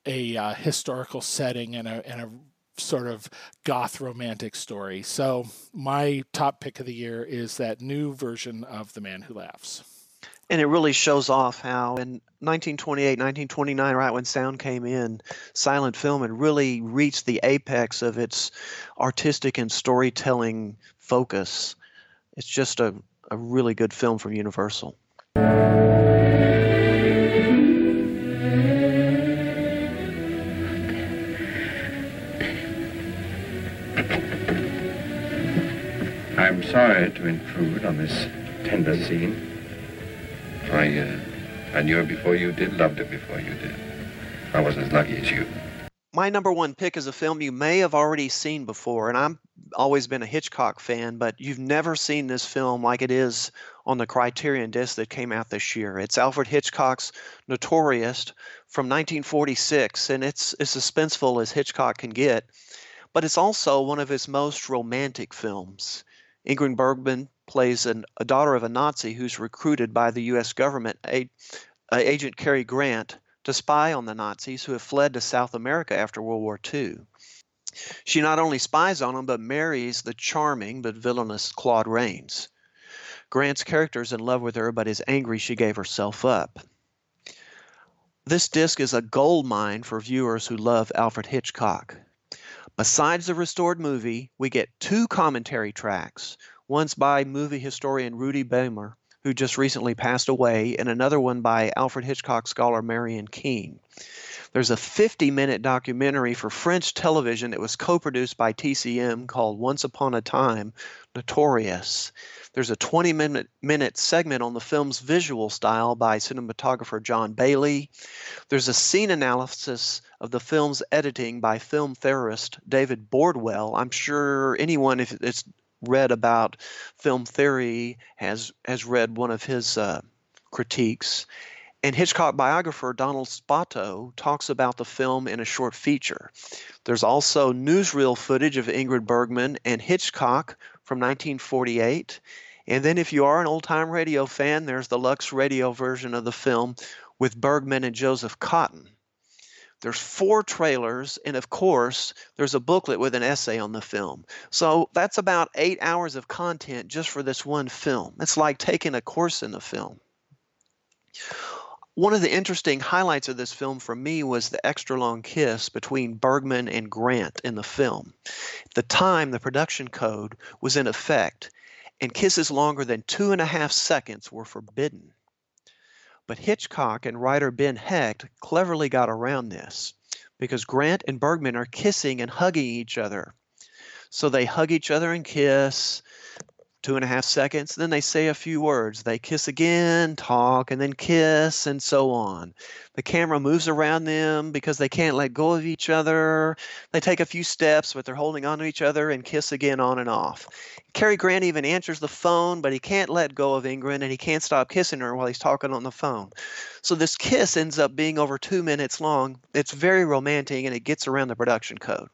a uh, historical setting and a, and a sort of goth romantic story. So my top pick of the year is that new version of The Man Who Laughs. And it really shows off how in 1928, 1929, right when sound came in, silent film had really reached the apex of its artistic and storytelling focus. It's just a, a really good film from Universal. I'm sorry to intrude on this tender scene. I, uh, I knew her before you did, loved her before you did. I wasn't as lucky as you. My number one pick is a film you may have already seen before, and I've always been a Hitchcock fan, but you've never seen this film like it is on the Criterion disc that came out this year. It's Alfred Hitchcock's Notorious from 1946, and it's as suspenseful as Hitchcock can get, but it's also one of his most romantic films. Ingrid Bergman plays an, a daughter of a Nazi who's recruited by the U.S. government, a, a agent Cary Grant, to spy on the Nazis who have fled to South America after World War II. She not only spies on them, but marries the charming but villainous Claude Rains. Grant's character is in love with her, but is angry she gave herself up. This disc is a gold mine for viewers who love Alfred Hitchcock. Besides the restored movie, we get two commentary tracks. One's by movie historian Rudy Behlmer, who just recently passed away, and another one by Alfred Hitchcock scholar Marian Keane. There's a 50 minute documentary for French television that was co produced by TCM called Once Upon a Time Notorious. There's a 20 minute, minute segment on the film's visual style by cinematographer John Bailey. There's a scene analysis of the film's editing by film theorist David Bordwell. I'm sure anyone, if it's read about film theory, has has read one of his uh, critiques. And Hitchcock biographer Donald Spoto talks about the film in a short feature. There's also newsreel footage of Ingrid Bergman and Hitchcock from 1948. And then, if you are an old time radio fan, there's the Lux radio version of the film with Bergman and Joseph Cotten. There's four trailers, and of course, there's a booklet with an essay on the film. So that's about eight hours of content just for this one film. It's like taking a course in the film. One of the interesting highlights of this film for me was the extra long kiss between Bergman and Grant in the film. At the time, the production code was in effect, and kisses longer than two and a half seconds were forbidden. But Hitchcock and writer Ben Hecht cleverly got around this because Grant and Bergman are kissing and hugging each other. So they hug each other and kiss two and a half seconds. Then they say a few words. They kiss again, talk, and then kiss, and so on. The camera moves around them because they can't let go of each other. They take a few steps, but they're holding on to each other and kiss again on and off. Cary Grant even answers the phone, but he can't let go of Ingrid and he can't stop kissing her while he's talking on the phone. So this kiss ends up being over two minutes long. It's very romantic and it gets around the production code.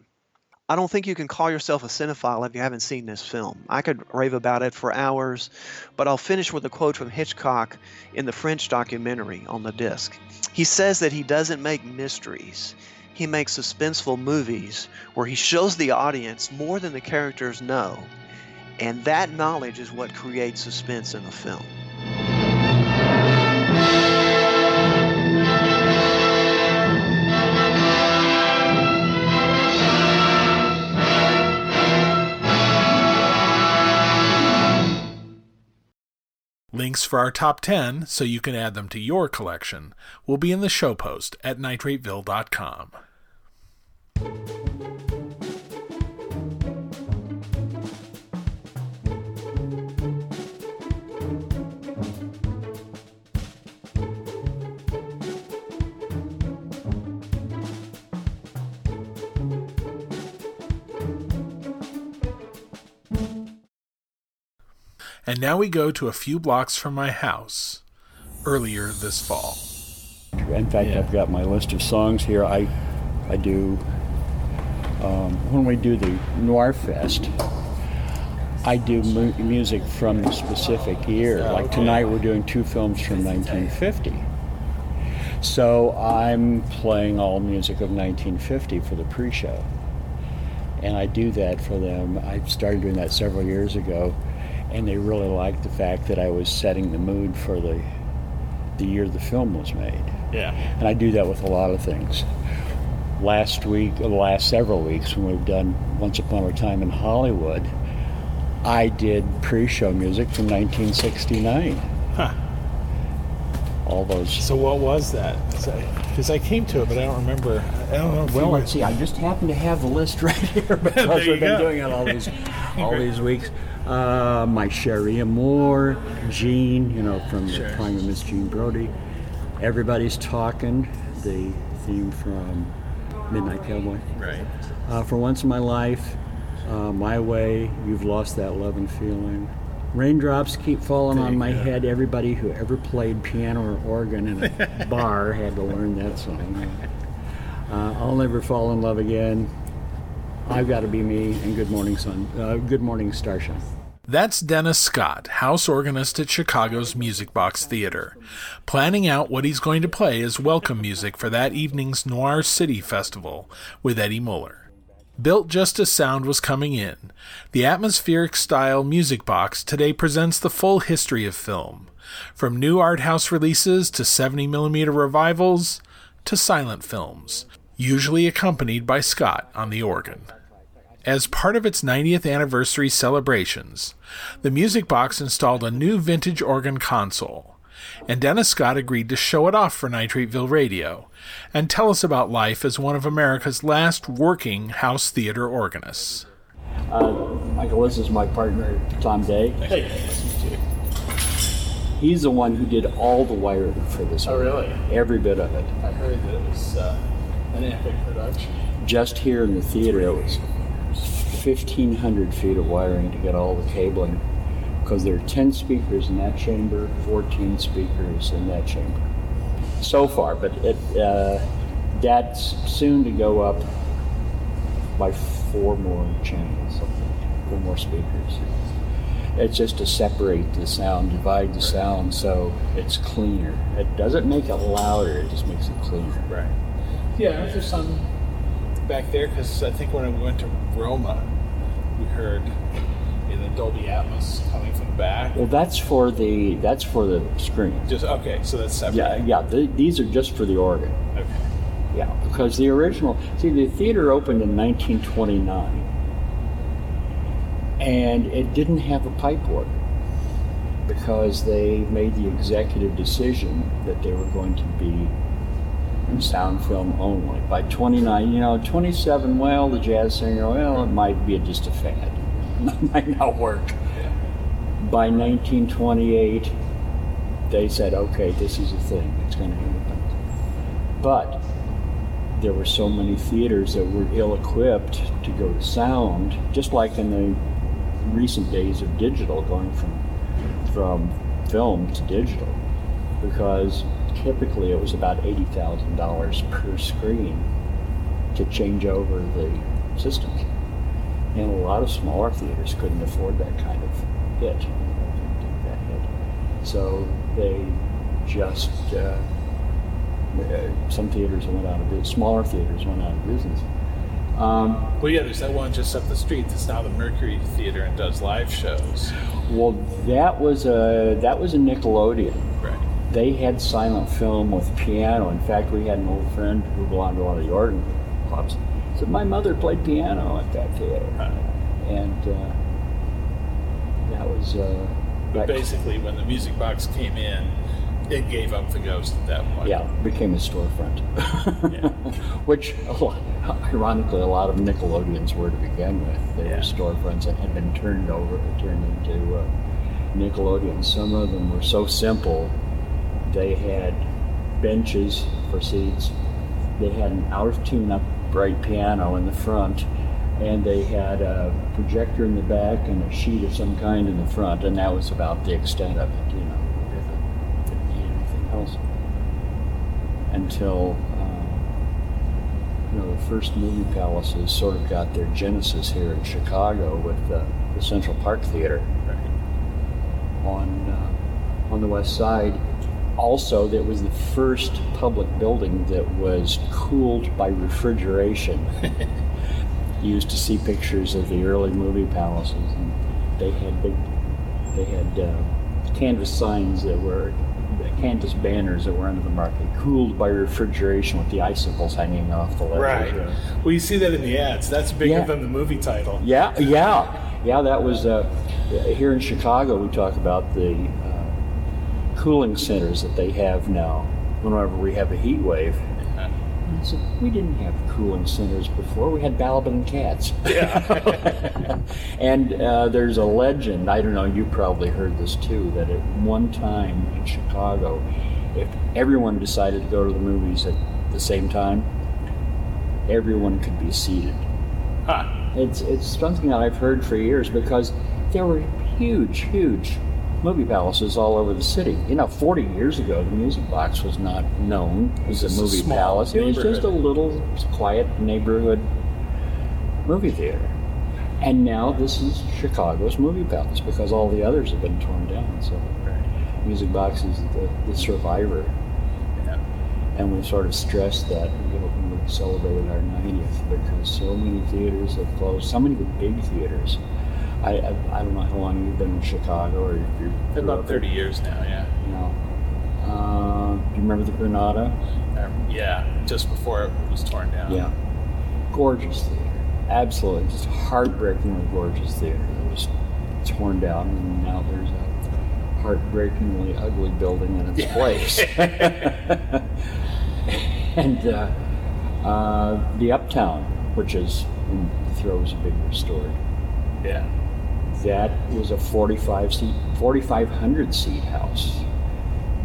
I don't think you can call yourself a cinephile if you haven't seen this film. I could rave about it for hours, but I'll finish with a quote from Hitchcock in the French documentary on the disc. He says that he doesn't make mysteries. He makes suspenseful movies where he shows the audience more than the characters know, and that knowledge is what creates suspense in a film. Links for our top 10, so you can add them to your collection, will be in the show post at nitrateville.com. And now we go to a few blocks from my house earlier this fall. In fact, I've got my list of songs here. I, I do, um, when we do the Noir Fest, I do mu- music from the specific year. Like tonight, we're doing two films from 1950. So I'm playing all music of 1950 for the pre show. And I do that for them. I started doing that several years ago, and they really liked the fact that I was setting the mood for the, the year the film was made. Yeah. And I do that with a lot of things. Last week, or the last several weeks, when we've done Once Upon a Time in Hollywood, I did pre-show music from 1969. Huh. All those. So what was that? Because I, I came to it, but I don't remember. I don't know. Well, let's see. I just happen to have the list right here because we've been go. doing it all these all these weeks. Uh, my Sherry Moore, Jean, you know, from Sure. the Prime of Miss Jean Brodie. Everybody's talking. The theme from Midnight Cowboy. Right. Uh, for once in my life, uh, my way. You've lost that love and feeling. Raindrops keep falling on my go. head. Everybody who ever played piano or organ in a bar had to learn that song. Uh, I'll never fall in love again. I've got to be me. And good morning, sun. Uh, good morning, starshine. That's Dennis Scott, house organist at Chicago's Music Box Theater, planning out what he's going to play as welcome music for that evening's Noir City Festival with Eddie Muller. Built just as sound was coming in, the atmospheric style music box today presents the full history of film, from new art house releases to 70mm revivals to silent films, usually accompanied by Scott on the organ. As part of its 90th anniversary celebrations, the Music Box installed a new vintage organ console, and Dennis Scott agreed to show it off for Nitrateville Radio and tell us about life as one of America's last working house theater organists. Uh, Michael, this is my partner, Tom Day. Hey. He's the one who did all the wiring for this. Oh, really? Every bit of it. I heard that it was uh, an epic production. Just here in the theater, it was 1,500 feet of wiring to get all the cabling because there are 10 speakers in that chamber, 14 speakers in that chamber. So far, but it, uh, that's soon to go up by four more channels, four more speakers. It's just to separate the sound, divide the sound so it's cleaner. It doesn't make it louder, it just makes it cleaner. Right. Yeah, there's some back there because I think when we went to Roma, we heard in the Dolby Atmos coming from the back. Well, that's for the that's for the screen. Just okay, so that's separate. Yeah, yeah. th these are just for the organ. Okay. Yeah, because the original. See, the theater opened in 1929, and it didn't have a pipe organ because they made the executive decision that they were going to be sound film only. By 29, you know, 27, well, the jazz singer, well, it might be just a fad. it might not work. By 1928, they said, okay, this is a thing. It's going to happen. But there were so many theaters that were ill-equipped to go to sound, just like in the recent days of digital, going from from film to digital, because typically it was about eighty thousand dollars per screen to change over the systems, and a lot of smaller theaters couldn't afford that kind of hit. That hit. So they just uh, uh, some theaters went out of business. Smaller theaters went out of business. Um, Well, yeah, there's that one just up the street that's now the Mercury Theater and does live shows. well, that was a that was a Nickelodeon. They had silent film with piano. In fact, we had an old friend who belonged to one of the organ clubs. Said my mother played piano at that theater, and uh, that was. Uh, But basically, when the music box came in, it gave up the ghost at that point. Yeah, became a storefront. Which, ironically, a lot of Nickelodeons were to begin with. They were storefronts that had been turned over, turned into uh, Nickelodeons. Some of them were so simple, they had benches for seats. They had an out of tune upright piano in the front, and they had a projector in the back and a sheet of some kind in the front, and that was about the extent of it. You know, it didn't need anything else until uh, you know the first movie palaces sort of got their genesis here in Chicago with the, the Central Park Theater on uh, on the west side. Also, that was the first public building that was cooled by refrigeration. you used to see pictures of the early movie palaces, and they had big, they had uh, canvas signs that were canvas banners that were under the market, cooled by refrigeration with the icicles hanging off the ledges. Right. Uh, Well, you see that in the ads. That's bigger Yeah. than the movie title. yeah, yeah, yeah. That was uh, here in Chicago. We talk about the uh, cooling centers that they have now. Whenever we have a heat wave, I said, we didn't have cooling centers before. We had Balaban Katz. Yeah. and uh, there's a legend. I don't know. You probably heard this too. That at one time in Chicago, if everyone decided to go to the movies at the same time, everyone could be seated. Huh. It's it's something that I've heard for years because there were huge, huge movie palaces all over the city. You know, 40 years ago, the Music Box was not known as a just a movie palace. It was just a little quiet neighborhood movie theater. And now this is Chicago's movie palace because all the others have been torn down. So, Music Box is the, the survivor. Yeah. And we sort of stressed that you know, when we celebrated our 90th because so many theaters have closed, so many of the big theaters. I, I, I don't know how long you've been in Chicago or Been about 30 years now, yeah. You know, uh, do you remember the Granada? Um, yeah, just before it was torn down. Yeah. Gorgeous theater. Absolutely. Just heartbreakingly gorgeous theater. It was torn down, and now there's a heartbreakingly ugly building in its place. and uh, uh, the Uptown, which is in throes of being restored. Yeah. That was a 45 seat, 4,500 seat house.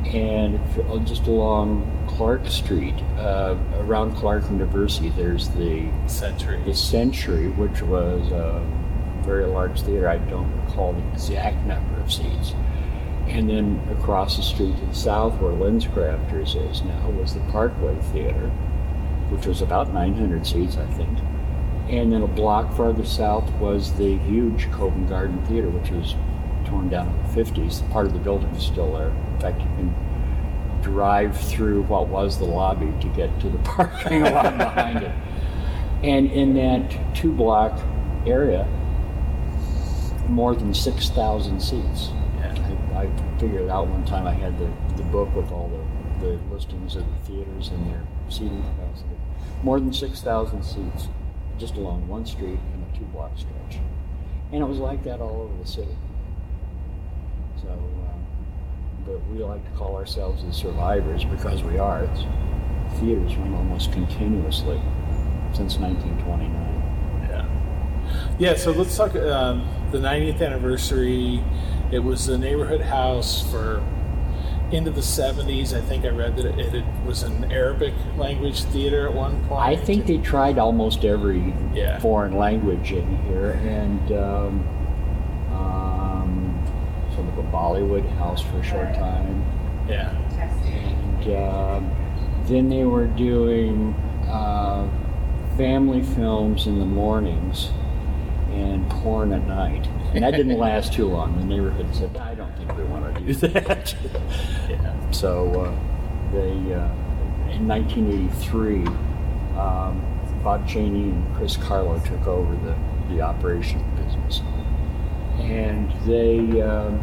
And just along Clark Street, uh, around Clark and Diversey, there's the Century. the Century, which was a very large theater. I don't recall the exact number of seats. And then across the street to the south, where Lenscrafters is now, was the Parkway Theater, which was about 900 seats, I think. And then a block farther south was the huge Covent Garden Theater, which was torn down in the 50s. Part of the building is still there. In fact, you can drive through what was the lobby to get to the parking lot behind it. And in that two block area, more than 6,000 seats. I, I figured out one time. I had the, the book with all the, the listings of the theaters and their seating capacity. More than 6,000 seats just along one street in a two block stretch. And it was like that all over the city. So, um, but we like to call ourselves the survivors because we are. It's, theaters run almost continuously since 1929. Yeah. Yeah, so let's talk um, the 90th anniversary. It was the neighborhood house for into the 70s. I think I read that it, it was an Arabic language theater at one point. I think they tried almost every Yeah. foreign language in here, and um, um, sort of a Bollywood house for a short time. Yeah. And um, then they were doing uh, family films in the mornings and porn at night. And that didn't last too long. The neighborhood said, I don't think we want to do that. Yeah. So uh, they, uh, in 1983, um, Bob Cheney and Chris Carlo took over the, the operation business. And they, um,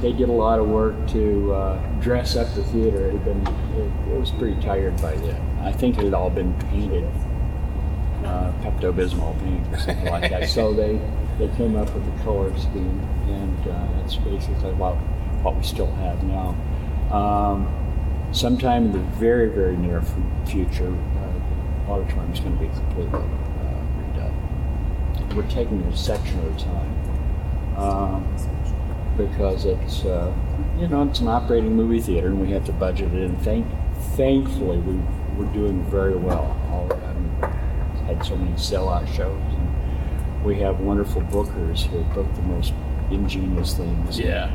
they did a lot of work to uh, dress up the theater. It had been, it, it was pretty tired by then. I think it had all been painted, uh, Pepto-Bismol paint or something like that. So they, they came up with a color scheme, and uh, that's basically what, what we still have now. Um, sometime in the very, very near future, uh, the auditorium is going to be completely uh, redone. We're taking a section at a time um, because it's, uh, you know, it's an operating movie theater, and we have to budget it. And thank, thankfully, we we're doing very well. All, I mean, had so many sellout shows. We have wonderful bookers who book the most ingenious things. Yeah.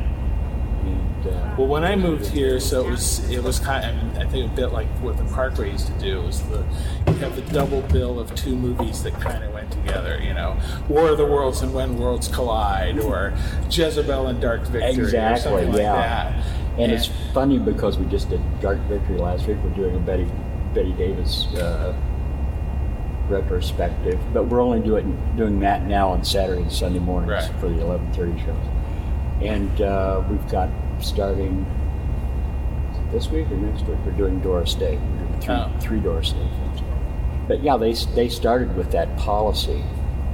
And, uh, Well, when I moved here, so it was it was kind. Of, I, mean, I think a bit like what the Parkway used to do was the you have the double bill of two movies that kind of went together. You know, War of the Worlds and When Worlds Collide, or Jezebel and Dark Victory, or Exactly, something like yeah. that. And it's funny because we just did Dark Victory last week. We're doing a Bette Bette Davis uh, retrospective, but we're only doing doing that now on Saturday and Sunday mornings Right. for the eleven thirty shows. And uh, we've got starting this week or next week. We're doing Doris Day. We're doing three, Oh. three Doris Day films. But yeah, they they started with that policy,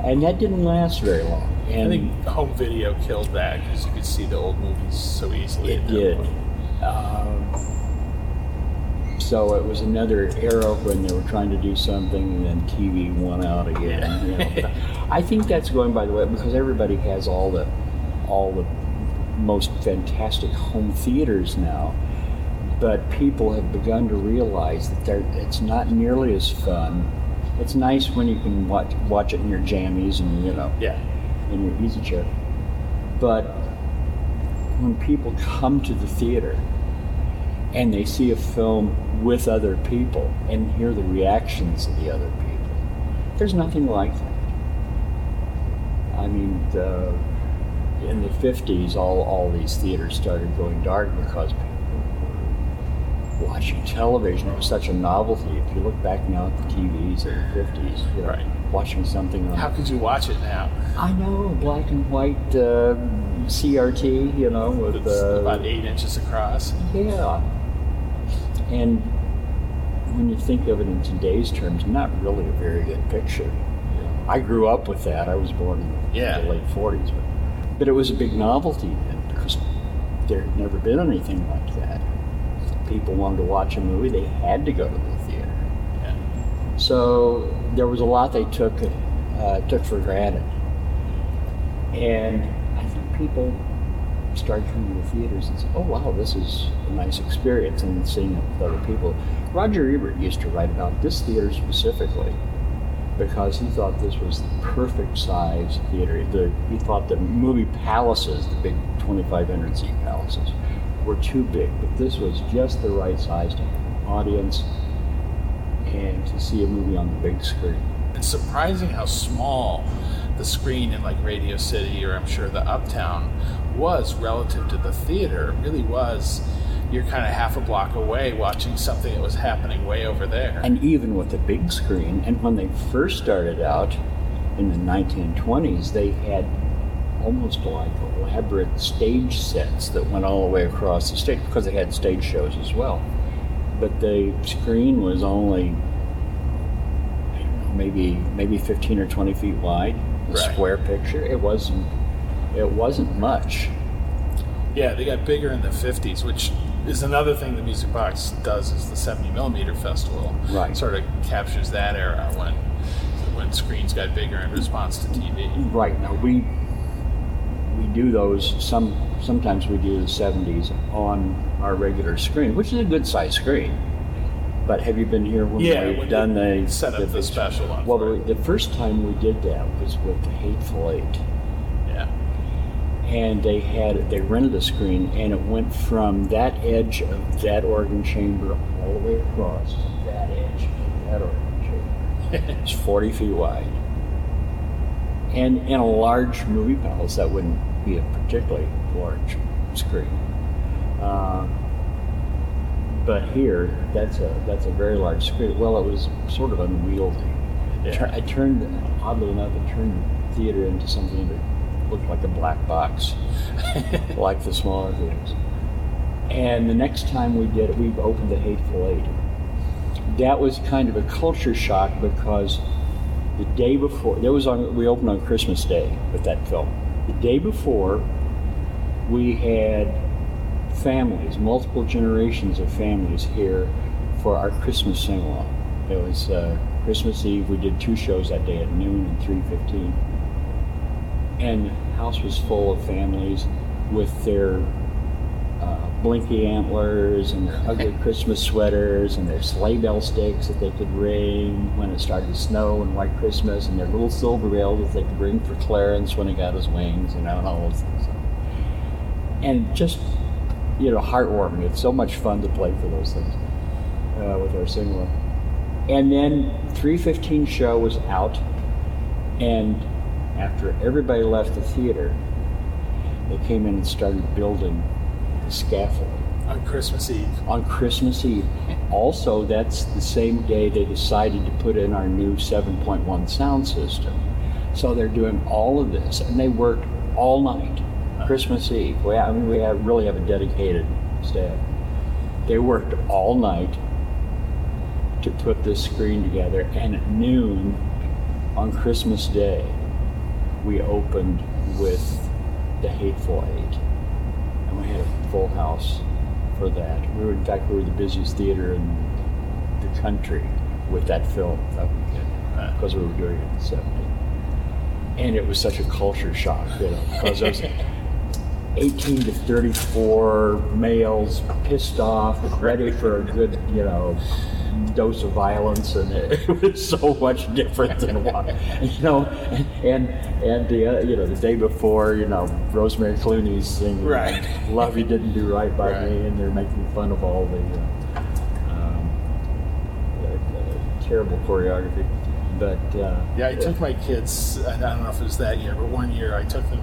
and that didn't last very long. I And think home video killed that because you could see the old movies so easily. It did. Um, so it was another era when they were trying to do something, and then TV won out again. you know. I think that's going by the way because everybody has all the all the most fantastic home theaters now, but people have begun to realize that it's not nearly as fun. It's nice when you can watch watch it in your jammies and you know Yeah. in your easy chair. But when people come to the theater and they see a film with other people and hear the reactions of the other people, there's nothing like that. I mean, uh, in the 50s, all, all these theaters started going dark because people were watching television. It was such a novelty. If you look back now at the TVs in the 50s, you know, Right. watching something on How could you watch it now? I know, black and white uh, CRT, you know, with It's uh, about eight inches across. yeah. And when you think of it in today's terms, not really a very good picture. I grew up with that. I was born in Yeah. the late 40s, but, but it was a big novelty then because there had never been anything like that. People wanted to watch a movie, they had to go to the theater. Yeah. So there was a lot they took uh, took for granted, and I think people started coming to the theaters and said, "Oh wow, this is a nice experience," and seeing it with other people. Roger Ebert used to write about this theater specifically because he thought this was the perfect size theater. The, he thought the movie palaces, the big 2,500 seat palaces, were too big, but this was just the right size to have an audience and to see a movie on the big screen. It's surprising how small the screen in like Radio City or I'm sure the Uptown was relative to the theater. It really was. You're kind of half a block away watching something that was happening way over there. And even with the big screen, and when they first started out in the 1920s, they had almost like elaborate stage sets that went all the way across the stage because they had stage shows as well. But the screen was only know, maybe maybe 15 or 20 feet wide, a Right. square picture. It wasn't it wasn't much. Yeah, they got bigger in the 50s, which is another thing the Music Box does is the 70 millimeter festival. Right. Sort of captures that era when when screens got bigger in response to TV. Right now, we we do those. Some sometimes we do the '70s on our regular screen, which is a good size screen. But have you been here when Yeah, we've when done the set up the big- special one Well, the, the first time we did that was with the Hateful Eight. And they had they rented a screen, and it went from that edge of that organ chamber all the way across to that edge of that organ chamber. It's 40 feet wide. And in a large movie palace, that wouldn't be a particularly large screen. Uh, but here, that's a that's a very large screen. Well, it was sort of unwieldy. Yeah. I turned, oddly enough, I turned the theater into something that looked like a black box, like the smaller theaters. And the next time we did it, we opened the Hateful Eight. That was kind of a culture shock because the day before, there was on, we opened on Christmas Day with that film. The day before, we had families, multiple generations of families here for our Christmas sing along. It was uh, Christmas Eve. We did two shows that day at noon and three fifteen, and the house was full of families with their uh, blinky antlers and their ugly Christmas sweaters and their sleigh bell sticks that they could ring when it started to snow and White Christmas and their little silver bells that they could ring for Clarence when he got his wings, you know, and all those things. And just, you know, heartwarming. It's so much fun to play for those things uh, with our single. And then 315 show was out, and after everybody left the theater, they came in and started building the scaffold On Christmas Eve. on Christmas Eve. Also, that's the same day they decided to put in our new 7.1 sound system. So they're doing all of this, and they worked all night, Christmas Eve. We, I mean, we have, really have a dedicated staff. They worked all night to put this screen together, and at noon on Christmas Day, we opened with The Hateful Eight, and we had a full house for that. We were, in fact, we were the busiest theater in the country with that film that weekend because we were doing it in the 70s. And it was such a culture shock, you know, because those 18 to 34 males pissed off, ready for a good, you know, dose of violence, and it, was so much different than what, you know, and and the uh, you know the day before, you know, Rosemary Clooney's singing Right. "Love You Didn't Do Right by Right. Me," and they're making fun of all the uh, um, uh, uh, terrible choreography, but uh, Yeah, I took my kids. I don't know if it was that year, but one year I took them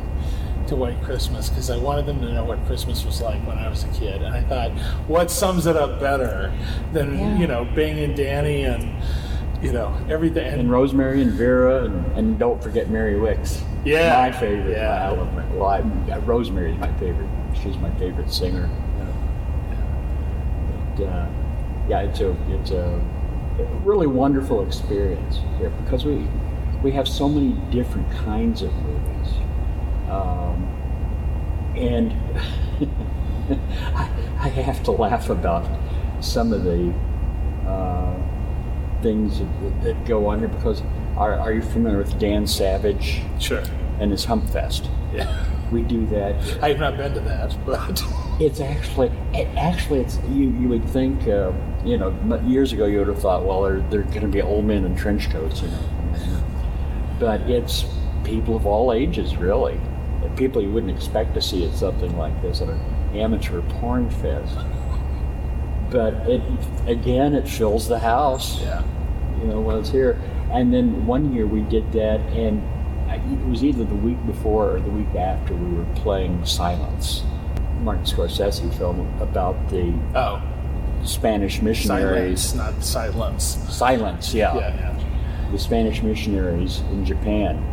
to White Christmas because I wanted them to know what Christmas was like when I was a kid, and I thought, what sums it up better than Yeah. you know Bing and Danny and you know everything. and Rosemary and Vera, and, and don't forget Mary Wickes. Yeah. my favorite. Yeah. I love Mary. Well, I, Rosemary is my favorite. She's my favorite singer. But, uh, yeah, it's a it's a really wonderful experience here because we we have so many different kinds of movies, um, and I, I have to laugh about some of the uh, things that, that go on here because are, are you familiar with Dan Savage? Sure. And his Humpfest. Yeah. We do that. I have not been to that, but It's actually, it, actually, it's you. You would think, uh, you know, years ago you would have thought, well, they're they're going to be old men in trench coats, you know. But it's people of all ages, really. People you wouldn't expect to see at something like this at an amateur porn fest. But it again, it fills the house. Yeah. You know when it's here. And then one year we did that, and it was either the week before or the week after we were playing Silence, Martin Scorsese film about the oh, Spanish missionaries. silence, not silence. Silence, yeah. Yeah, yeah. The Spanish missionaries in Japan.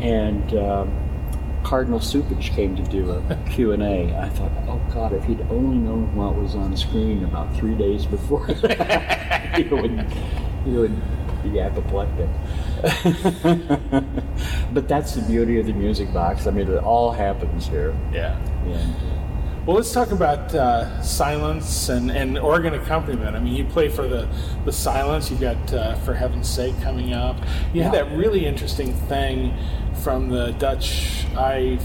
And um, Cardinal Cupich came to do a Q&A. I thought, oh God, if he'd only known what was on screen about three days before, he, would, he would be apoplectic. but that's the beauty of the music box. I mean, it all happens here. Yeah. And, Well, let's talk about uh, silence and, and organ accompaniment. I mean, you play for the, the silence. You've got uh, For Heaven's Sake coming up. You had that really interesting thing from the Dutch Eye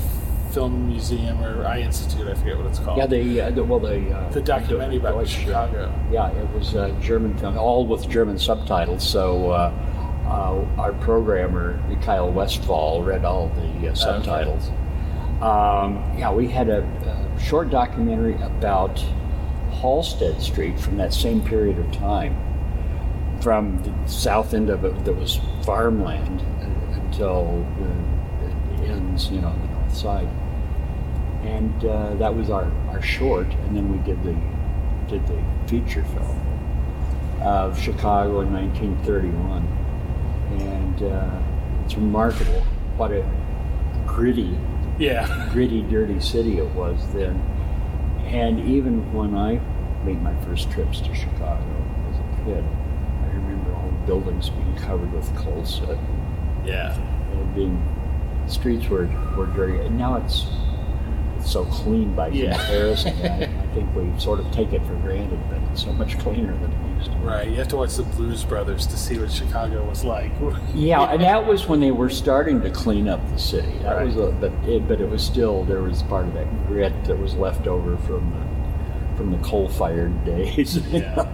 Film Museum or Eye Institute. I forget what it's called. yeah, the, uh, the well, the uh, The documentary about Deutsche- Chicago. Yeah, it was a German film, all with German subtitles. So uh, uh, our programmer, Kyle Westphal, read all the uh, subtitles. Um, yeah, we had a short documentary about Halsted Street from that same period of time, from the south end of it that was farmland until it ends, you know, on the north side. And uh, that was our, our short, and then we did the did the feature film of Chicago in 1931, and uh, it's remarkable what a gritty, Yeah. gritty, dirty city it was then. And even when I made my first trips to Chicago as a kid, I remember all the buildings being covered with coal soot. Yeah. And being streets were, were dirty. And now it's so clean by Yeah. comparison. Think we sort of take it for granted, but it's so much cleaner than it used to. be. Right. You have to watch the Blues Brothers to see what Chicago was like. Yeah, and that was when they were starting to clean up the city. That Right. was, a, but it, but it was still there was part of that grit that was left over from the from the coal-fired days. Yeah.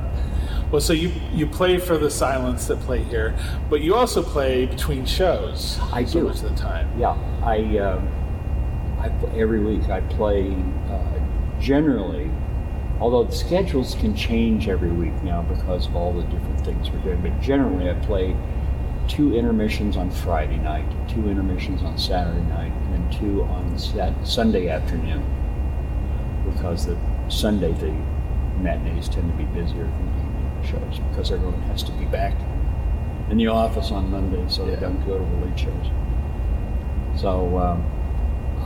Well, so you you play for the Silence that play here, but you also play between shows. I so do. much of the time. Yeah, I, um, I every week I play uh, generally, although the schedules can change every week now because of all the different things we're doing. But generally, I play two intermissions on Friday night, two intermissions on Saturday night, and then two on Sat- Sunday afternoon because the Sunday the matinees tend to be busier than the evening shows because everyone has to be back in the office on Monday, so they don't go to the late shows. So um,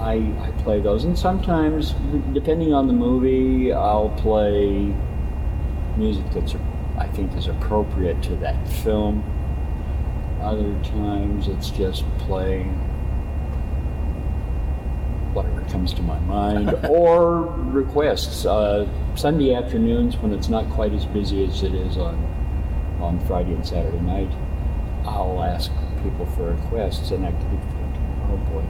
I, I play those, and sometimes, depending on the movie, I'll play music that's I think is appropriate to that film. Other times, it's just playing whatever comes to my mind, or requests. Uh, Sunday afternoons, when it's not quite as busy as it is on on Friday and Saturday night, I'll ask people for requests, and I keep thinking, oh boy,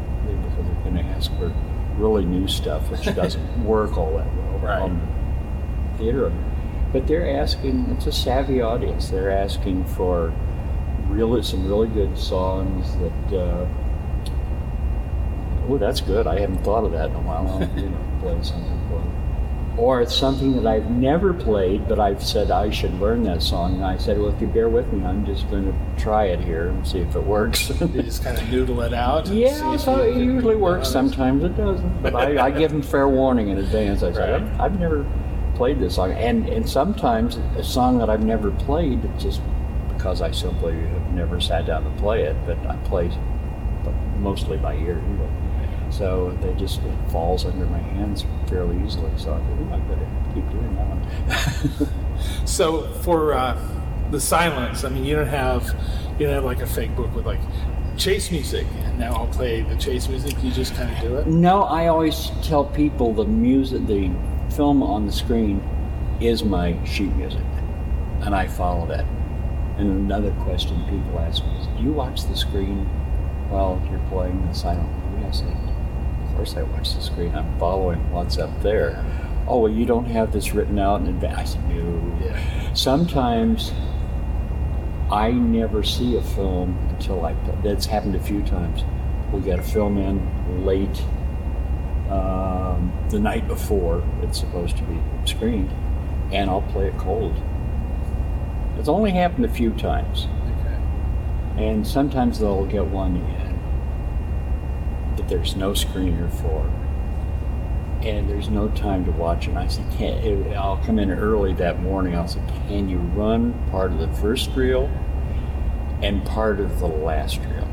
because they're going to ask for really new stuff, which doesn't work all that well Right. on the theater. But they're asking, it's a savvy audience. They're asking for really some really good songs that. Uh, oh, that's good. I haven't thought of that in a while. I'll, you know, play something for them. Or it's something that I've never played, but I've said I should learn that song. And I said, well, if you bear with me, I'm just going to try it here and see if it works. You just kind of noodle it out. and yeah, so it usually works. Sometimes it doesn't. But I, I give them fair warning in advance. I said, Right. I've, I've never played this song. And, and sometimes a song that I've never played, just because I simply have never sat down to play it, but I play mostly by ear anyway. So they just it falls under my hands fairly easily. So I think "Ooh, I better keep doing that one. So for uh, the silence, I mean, you don't have you don't have like a fake book with like chase music, and now I'll play the chase music. You just kind of do it. No, I always tell people the music, the film on the screen is my sheet music, and I follow that. And another question people ask me is, "Do you watch the screen while you're playing the silent movie?" I say, "Of course I watch the screen. I'm following what's up there." Oh well, you don't have this written out in advance. I said, "No." Sometimes I never see a film until I. That's happened a few times. We got a film in late um, the night before it's supposed to be screened, and I'll play it cold. It's only happened a few times, Okay. and sometimes they'll get one in that there's no screener for, and there's no time to watch it. And I said, can I'll come in early that morning. I'll say, can you run part of the first reel and part of the last reel?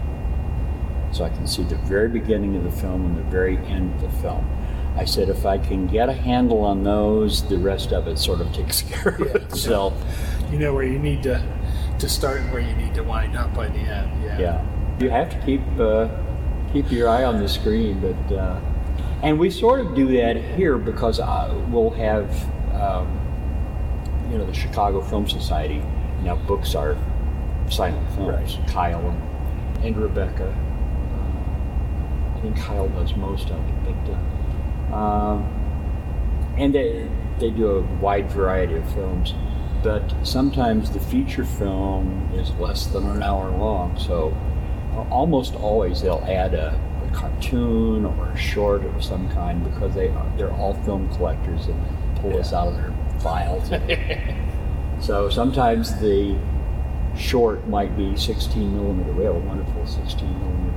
So I can see the very beginning of the film and the very end of the film. I said, if I can get a handle on those, the rest of it sort of takes care of itself. You know where you need to to start and where you need to wind up by the end. Yeah. Yeah, you have to keep uh, keep your eye on the screen, but uh, and we sort of do that here because uh, we'll have um, you know the Chicago Film Society now books our silent films. Kyle and, and Rebecca. Uh, I think Kyle does most of it, but uh, um, and they they do a wide variety of films. But sometimes the feature film is less than an hour long, so almost always they'll add a, a cartoon or a short of some kind because they are, they're all film collectors and pull us out of their files. so sometimes the short might be 16 millimeter. We have a wonderful 16 millimeter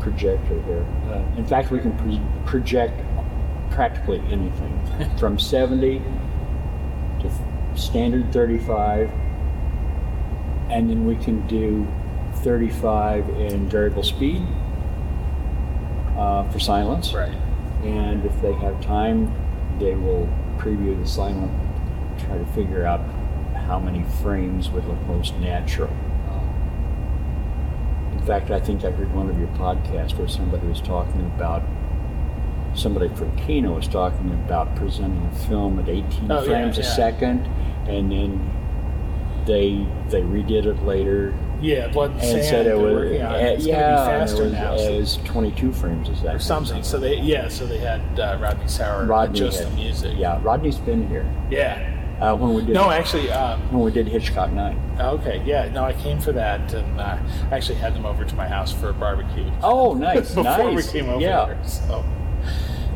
projector here. Uh, in fact, we can pre- project practically anything from 70 to standard 35 and then we can do 35 in variable speed uh, for silence. Right. and if they have time they will preview the silent try to figure out how many frames would look most natural. Uh, in fact i think i heard one of your podcasts where somebody was talking about somebody from Kino was talking about presenting a film at 18 Oh, yeah, frames a second, and then they they redid it later Yeah, Blood and, and Sand. said it was uh, It's yeah, gonna be and faster it was, now. it was 22 frames a second or something. So they, yeah, so they had uh, Rodney Sauer Rodney just had- the music. Yeah, Rodney's been here Yeah. uh, when we did No, actually, um, when we did Hitchcock Night. okay, yeah, no, I came for that, and uh, I actually had them over to my house for a barbecue. Oh, nice, Before nice. we came over yeah, there, so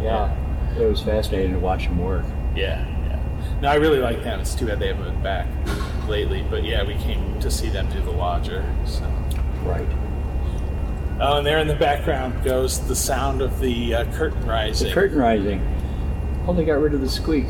yeah, it was fascinating to watch them work. yeah, yeah. No, I really like them. It's too bad they haven't been back lately, but yeah, we came to see them do the Lodger. So. Right. Oh, and there in the background goes the sound of the uh, curtain rising. The curtain rising. Oh, they got rid of the squeak.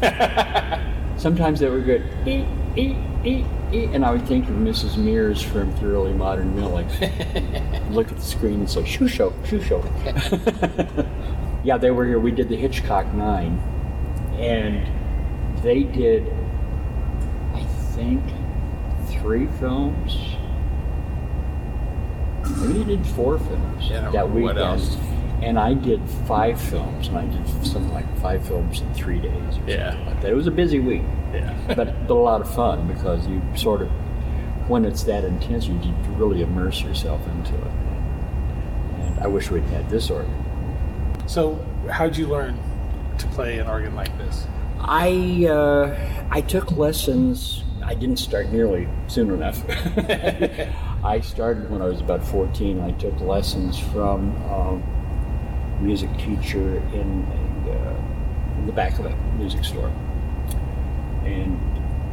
Sometimes they were good. eat, eat, eat, eat, and I would think of Mrs. Meers from Thoroughly Modern Millie. Look at the screen and say, "Shoo show, shoo show." yeah, they were here. We did the Hitchcock Nine, and they did, I think, three films. Maybe they did four films Yeah, that remember what weekend. else. And I did five films, and I did something like five films in three days or Yeah. something like that. It was a busy week, Yeah. but, but a lot of fun because you sort of, when it's that intense, you, you really immerse yourself into it. And I wish we'd had this organ. So, how'd you learn to play an organ like this? I uh, I took lessons. I didn't start nearly soon enough. I started when I was about 14. I took lessons from um, a music teacher in, a, uh, in the back of a music store, and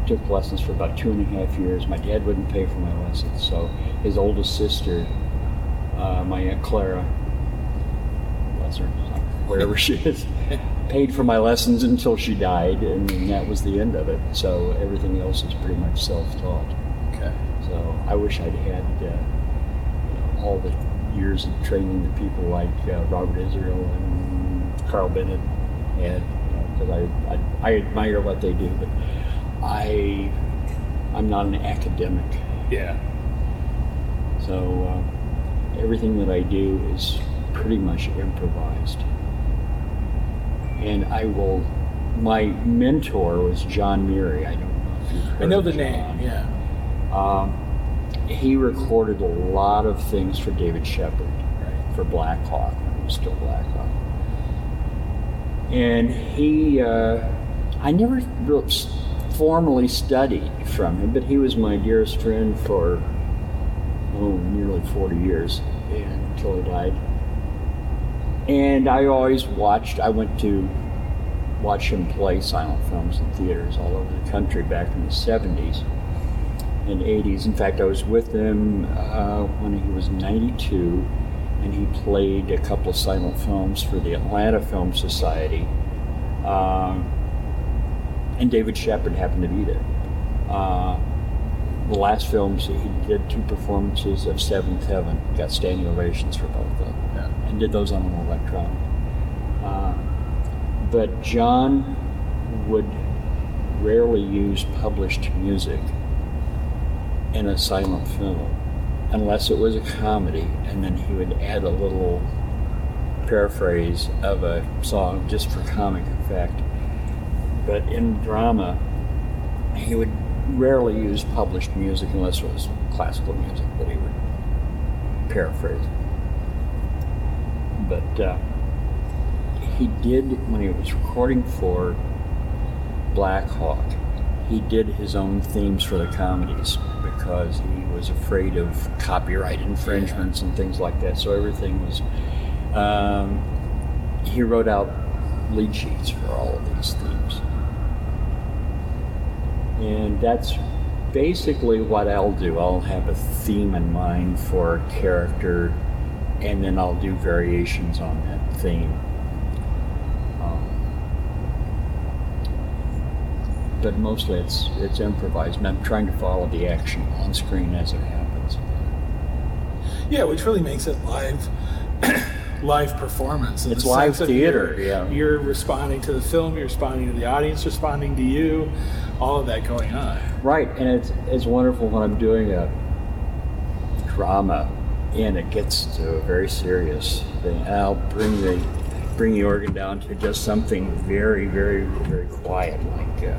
took lessons for about two and a half years. My dad wouldn't pay for my lessons, so his oldest sister, uh, my aunt Clara, bless her, wherever she is, paid for my lessons until she died, and that was the end of it. So everything else is pretty much self-taught. Okay. So I wish I'd had uh, you know, all the years of training that people like uh, Robert Israel and Carl Bennett had, because I, I I admire what they do, but I I'm not an academic. Yeah. So uh, everything that I do is pretty much improvised. And I will. My mentor was John Muri. I don't know if you've heard I know the John. name. Yeah. Um, he recorded a lot of things for David Shepard, for Blackhawk when it was still Blackhawk. And he, uh, I never formally studied from him, but he was my dearest friend for oh, nearly 40 years until he died. And I always watched, I went to watch him play silent films in theaters all over the country back in the 70s and 80s. In fact, I was with him uh, when he was 92, and he played a couple of silent films for the Atlanta Film Society. Um, and David Shepard happened to be there. Uh, the last films, he did two performances of Seventh Heaven, got standing ovations for both of them. And did those on an Electone. Uh, but John would rarely use published music in a silent film unless it was a comedy and then he would add a little paraphrase of a song just for comic effect but in drama he would rarely use published music unless it was classical music that he would paraphrase but uh, he did when he was recording for Blackhawk he did his own themes for the comedies because he was afraid of copyright infringements and things like that. So everything was. Um, he wrote out lead sheets for all of these themes, and that's basically what I'll do. I'll have a theme in mind for a character, and then I'll do variations on that theme. Um, but mostly it's it's improvised, and I'm trying to follow the action on screen as it happens. Yeah, which really makes it live. live performance. It's the live theater, You're, yeah. You're responding to the film. You're responding to the audience. Responding to you. All of that going on. Right, and it's it's wonderful when I'm doing a drama, and it gets to a very serious thing. I'll bring the bring the organ down to just something very, very, very quiet, like. Uh,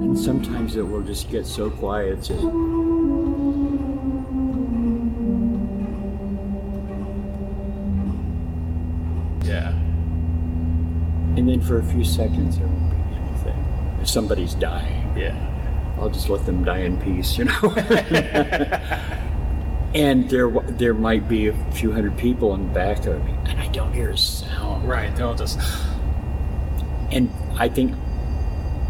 and sometimes it will just get so quiet, it's just. Then for a few seconds, there won't be anything. If somebody's dying, Yeah. I'll just let them die in peace, you know. and there, there might be a few hundred people in the back of me, and I don't hear a sound. Right. They'll just. And I think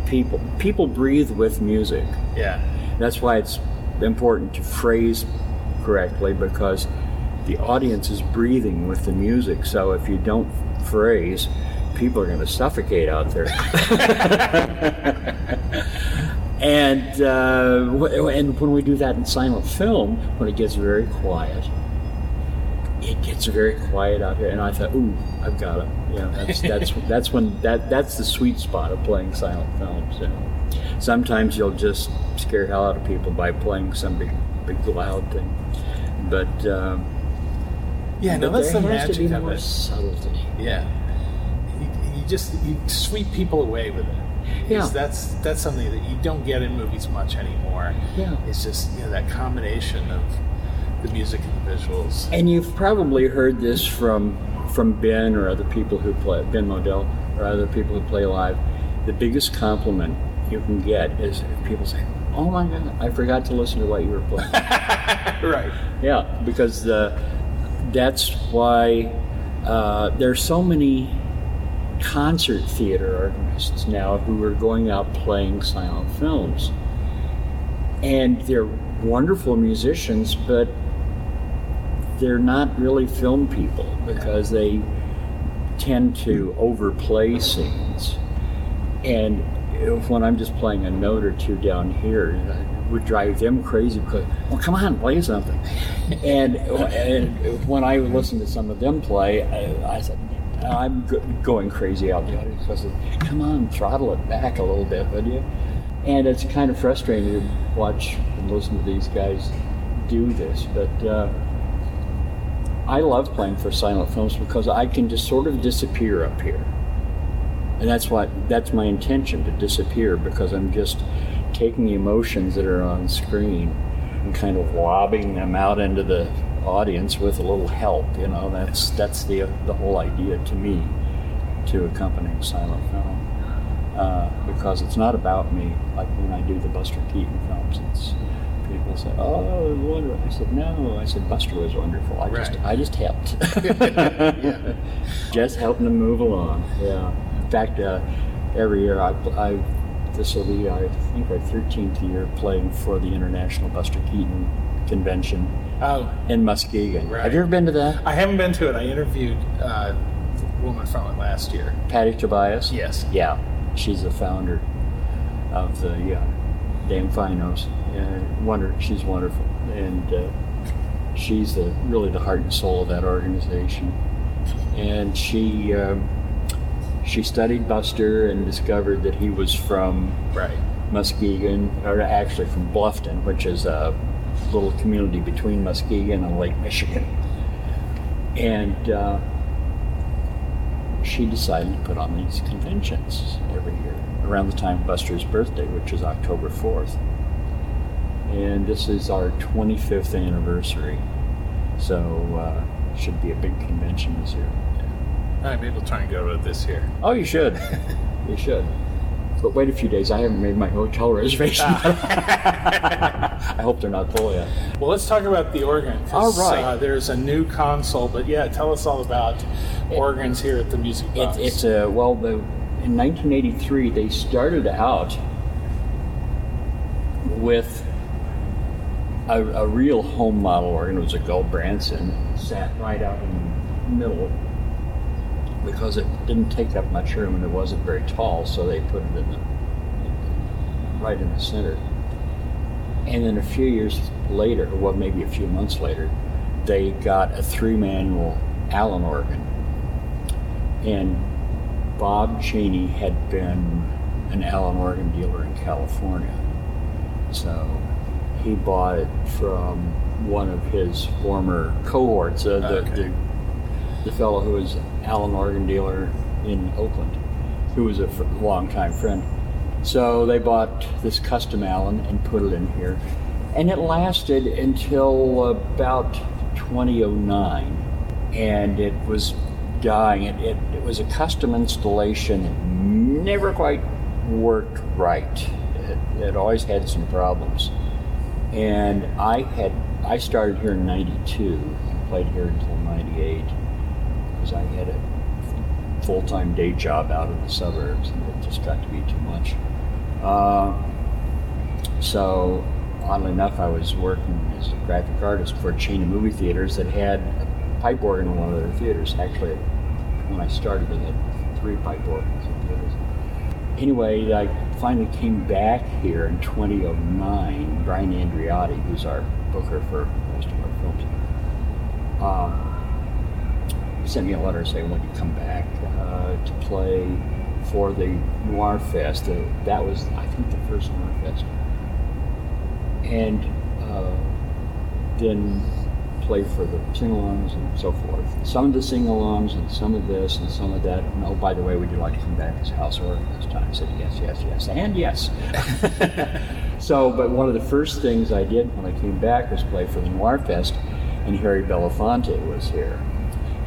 people, people breathe with music. Yeah. That's why it's important to phrase correctly because the audience is breathing with the music. So if you don't phrase, people are going to suffocate out there. and uh, w- and when we do that in silent film, when it gets very quiet, it gets very quiet out here. And I thought, ooh, I've got it. You know, that's that's that's when that that's the sweet spot of playing silent films. You know. Sometimes you'll just scare hell out of people by playing some big big loud thing, but. Um, Yeah, no, that's the there has to magic be of more it. subtlety. Yeah. Just you sweep people away with it. Yeah. That's that's something that you don't get in movies much anymore. Yeah. It's just you know that combination of the music and the visuals. And you've probably heard this from from Ben or other people who play Ben Model or other people who play live. The biggest compliment you can get is if people say, "Oh my God, I forgot to listen to what you were playing." right. yeah, because uh, that's why uh, there's so many concert theater artists now who are going out playing silent films, and they're wonderful musicians, but they're not really film people because they tend to overplay scenes. And when I'm just playing a note or two down here, it would drive them crazy because, well, come on, play something. and, and when I listen to some of them play, I, I said, I'm go- going crazy out the audience because, come on, throttle it back a little bit, would you? And it's kind of frustrating to watch and listen to these guys do this, but. Uh, I love playing for silent films because I can just sort of disappear up here. And that's what that's my intention to disappear because I'm just taking the emotions that are on screen and kind of lobbing them out into the audience with a little help, you know. That's that's the the whole idea to me to accompanying silent film. Uh, because it's not about me like when I do the Buster Keaton films. It's people say, "Oh, wonderful." I said, "No." I said, "Buster was wonderful. I just, Right. I just helped. Just helping them move along." Yeah. In fact, uh, every year I, I this will be, I think, our 13th year playing for the International Buster Keaton Convention Oh, in Muskegon. Right. Have you ever been to that? I haven't been to it. I interviewed uh, the woman from it last year. Patty Tobias? Yes. Yeah, she's the founder of the uh, Damfinos. Uh, wonder, she's wonderful, and uh, she's the really the heart and soul of that organization. And she um, she studied Buster and discovered that he was from Right. Muskegon, or actually from Bluffton, which is a little community between Muskegon and Lake Michigan. And uh, she decided to put on these conventions every year around the time of Buster's birthday, which is October 4th. And this is our 25th anniversary. So uh, should be a big convention this year. Right, maybe we'll try and go to it this year. Oh, you should. you should. But wait a few days. I haven't made my hotel reservation. I hope they're not full yet. Well, let's talk about the organ. 'cause, All right. Uh, there's a new console, but yeah, tell us all about organs here at the Music It, Box. it's a well. The, in 1983, they started out with a, a real home model organ. It was a Gulbransen, sat right out in the middle because it didn't take up much room and it wasn't very tall, so they put it in the right in the center. And then a few years later, or well, maybe a few months later, they got a three-manual Allen organ. And Bob Cheney had been an Allen organ dealer in California. So he bought it from one of his former cohorts, uh, the, Okay. the, the fellow who was Allen organ dealer in Oakland, who was a longtime friend. So they bought this custom Allen and put it in here. And it lasted until about 2009. And it was dying. It, it, it was a custom installation. It never quite worked right. It, it always had some problems. And I had I started here in '92 and played here until '98 because I had a full-time day job out in the suburbs, and it just got to be too much. Uh, so, oddly enough, I was working as a graphic artist for a chain of movie theaters that had a pipe organ in one of their theaters. Actually, when I started, they had three pipe organs in theaters. Anyway, I finally came back here in 2009. Brian Andreotti, who's our booker for most of our films, he sent me a letter saying, "When you come back uh, to play for the Noir Fest?" Uh, that was, I think, the first Noir Fest, and uh, then play for the sing-alongs and so forth. Some of the sing-alongs and some of this and some of that. And oh, by the way, would you like to come back as house organ this time? I said yes, yes, yes, and yes. so, but one of the first things I did when I came back was play for the Noir Fest, and Harry Belafonte was here,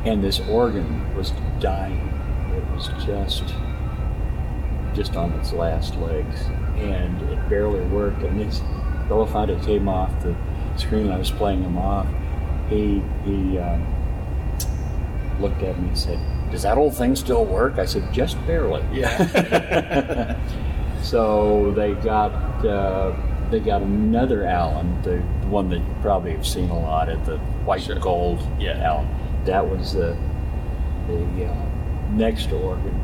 and this organ was dying. It was just just on its last legs, and it barely worked. And this Belafonte came off the screen. I was playing him off. He he um, looked at me and said, "Does that old thing still work?" I said, "Just barely." Yeah. so they got uh, they got another Allen, the one that you probably have seen a lot at the white and gold Yeah. Allen. That was the the uh, next organ,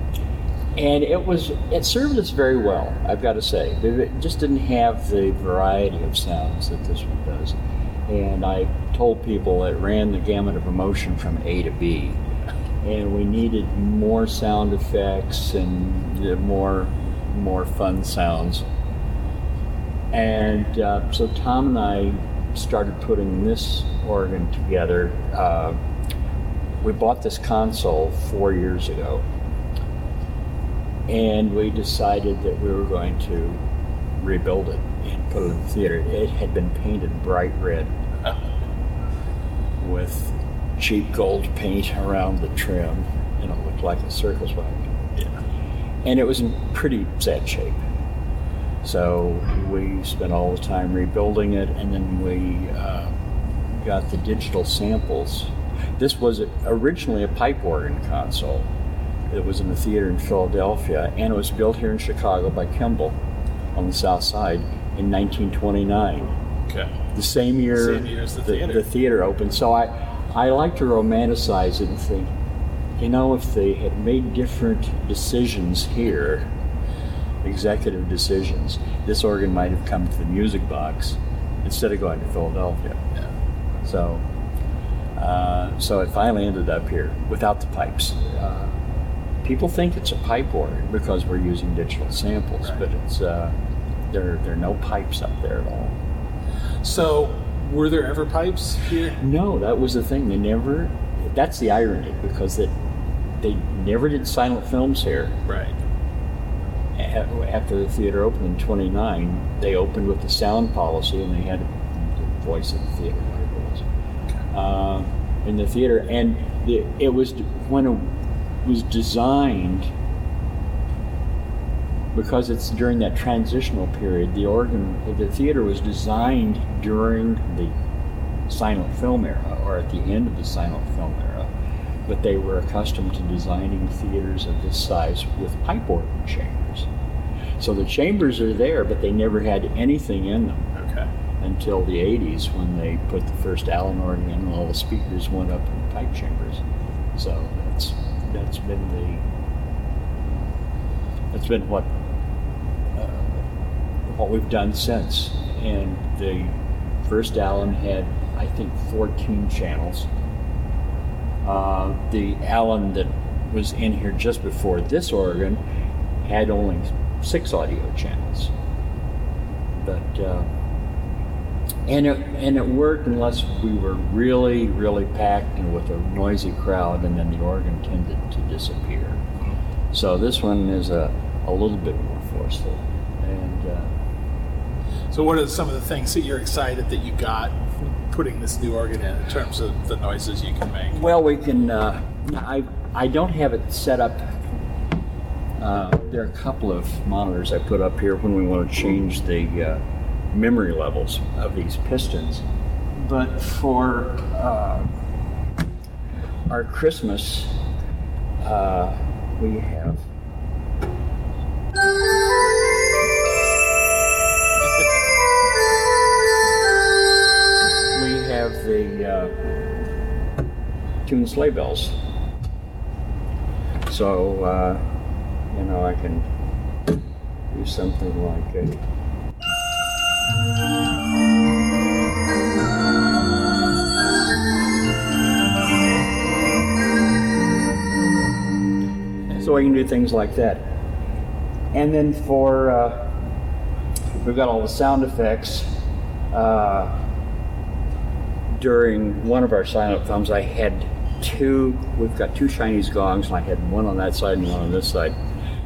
and it was it served us very well. I've got to say, it just didn't have the variety of sounds that this one does. And I told people it ran the gamut of emotion from A to B, and we needed more sound effects and more more fun sounds. And uh, so Tom and I started putting this organ together. Uh, we bought this console four years ago, and we decided that we were going to rebuild it and put it in the theater. It had been painted bright red with cheap gold paint around the trim, and it looked like a circus wagon. Yeah. And it was in pretty sad shape. So we spent all the time rebuilding it, and then we uh, got the digital samples. This was originally a pipe organ console. It was in the theater in Philadelphia, and it was built here in Chicago by Kimball on the south side in 1929 Okay. the same year, Same year as the theater. the theater opened. So I, I like to romanticize it and think, you know, if they had made different decisions here, executive decisions, this organ might have come to the music box instead of going to Philadelphia. Yeah. So, uh, so it finally ended up here without the pipes. Uh, people think it's a pipe organ because we're using digital samples, Right. but it's uh, there. There are no pipes up there at all. So, were there ever pipes here? No, that was the thing. They never. That's the irony because that they never did silent films here. Right. After the theater opened in '29, they opened with the sound policy, and they had the voice of the theater, whatever it was, uh, in the theater. And the, it was when it was designed because it's during that transitional period. The organ, the theater was designed during the silent film era, or at the end of the silent film era. But they were accustomed to designing theaters of this size with pipe organ chambers. So the chambers are there, but they never had anything in them. Until the 80s when they put the first Allen organ in all the speakers went up in pipe chambers. So that's that's been the that's been what uh, what we've done since. And the first Allen had I think 14 channels. Uh, the Allen that was in here just before this organ had only six audio channels. But uh, and it and it worked unless we were really really packed and with a noisy crowd, and then the organ tended to disappear. So this one is a, a little bit more forceful, and. Uh, So, what are some of the things that you're excited that you got putting this new organ in, in terms of the noises you can make? Well, we can. Uh, I I don't have it set up. Uh, there are a couple of monitors I put up here when we want to change the uh, memory levels of these pistons. But for uh, our Christmas, uh, we have. we have the uh, tune sleigh bells. So, uh, you know, I can do something like a. So we can do things like that. And then for, uh, we've got all the sound effects. Uh, during one of our silent films, I had two. We've got two Chinese gongs, and I had one on that side and one on this side.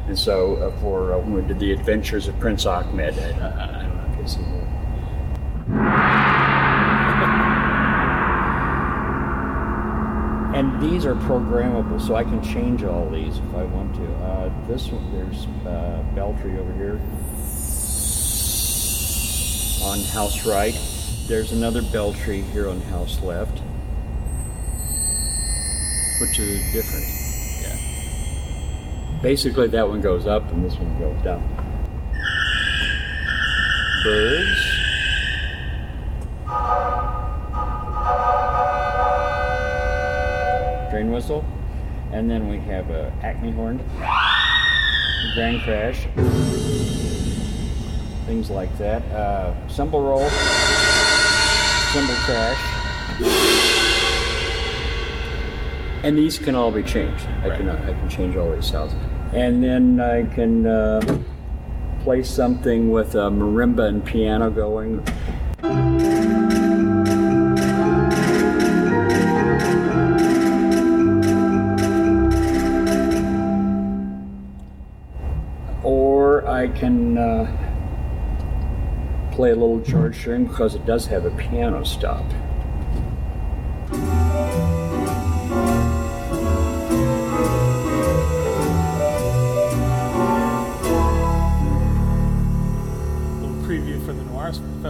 And so, uh, for uh, when we did the Adventures of Prince Achmed, I, I, I don't know if you've seen that. And these are programmable, so I can change all these if I want to. Uh, this one, there's uh, Beltry over here on house right. There's another Beltry here on house left, which is different. Yeah. Basically, that one goes up and this one goes down. Birds. Train whistle. And then we have a Acme horn. Grand crash. Things like that. Uh, cymbal roll cymbal crash. And these can all be changed. I can I can change all these sounds. And then I can uh, play something with a marimba and piano going. Or I can uh, play a little George string because it does have a piano stop.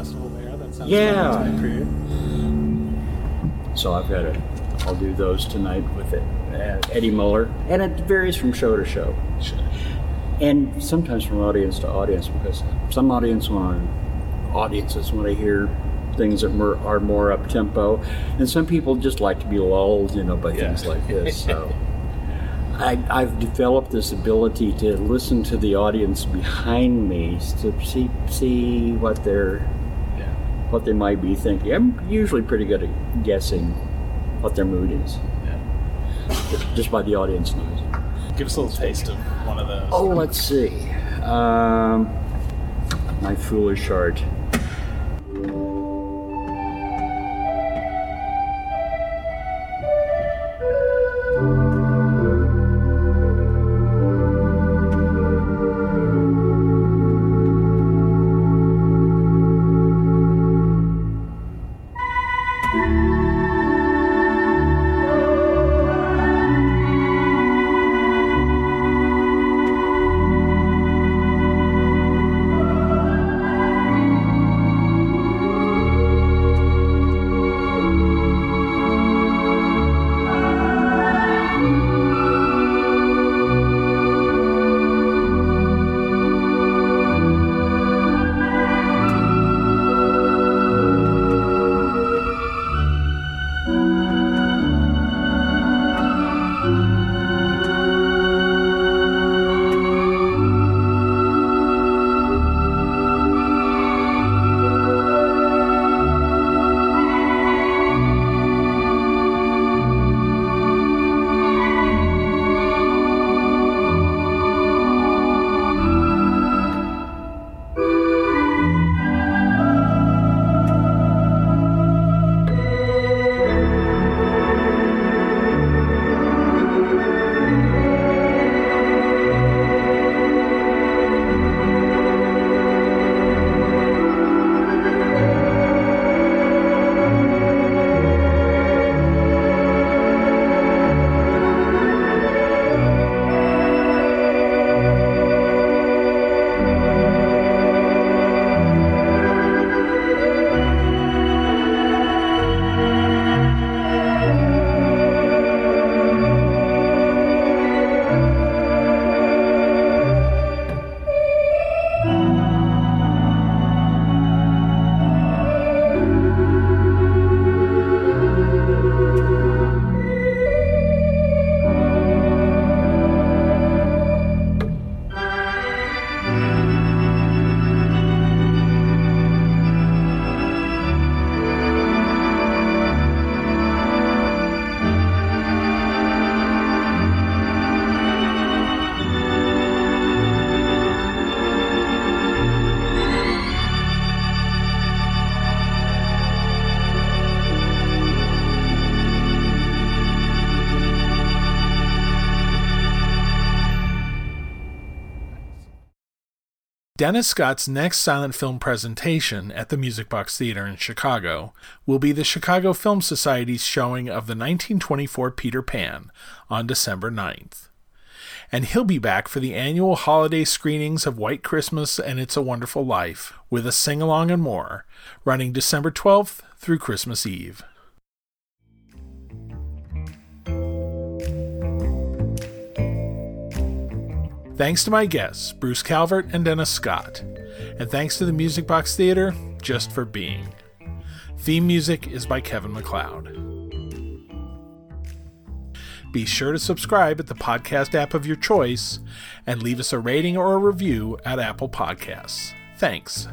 Festival there. That sounds Yeah. fun. Time preview. So I've got to, I'll do those tonight with it. Uh, Eddie Muller, and it varies from show to show, and sometimes from audience to audience because some audience want audiences want to hear things that more, are more up tempo, and some people just like to be lulled, you know, by things like this. So. I, I've developed this ability to listen to the audience behind me to see see what they're what they might be thinking. I'm usually pretty good at guessing what their mood is, just, just by the audience noise. Give us a little taste of one of those. Oh, let's see. Um, my foolish heart. Dennis Scott's next silent film presentation at the Music Box Theater in Chicago will be the Chicago Film Society's showing of the 1924 Peter Pan on December 9th. And he'll be back for the annual holiday screenings of White Christmas and It's a Wonderful Life with a sing along and more, running December 12th through Christmas Eve. Thanks to my guests, Bruce Calvert and Dennis Scott. And thanks to the Music Box Theater just for being. Theme music is by Kevin MacLeod. Be sure to subscribe at the podcast app of your choice and leave us a rating or a review at Apple Podcasts. Thanks.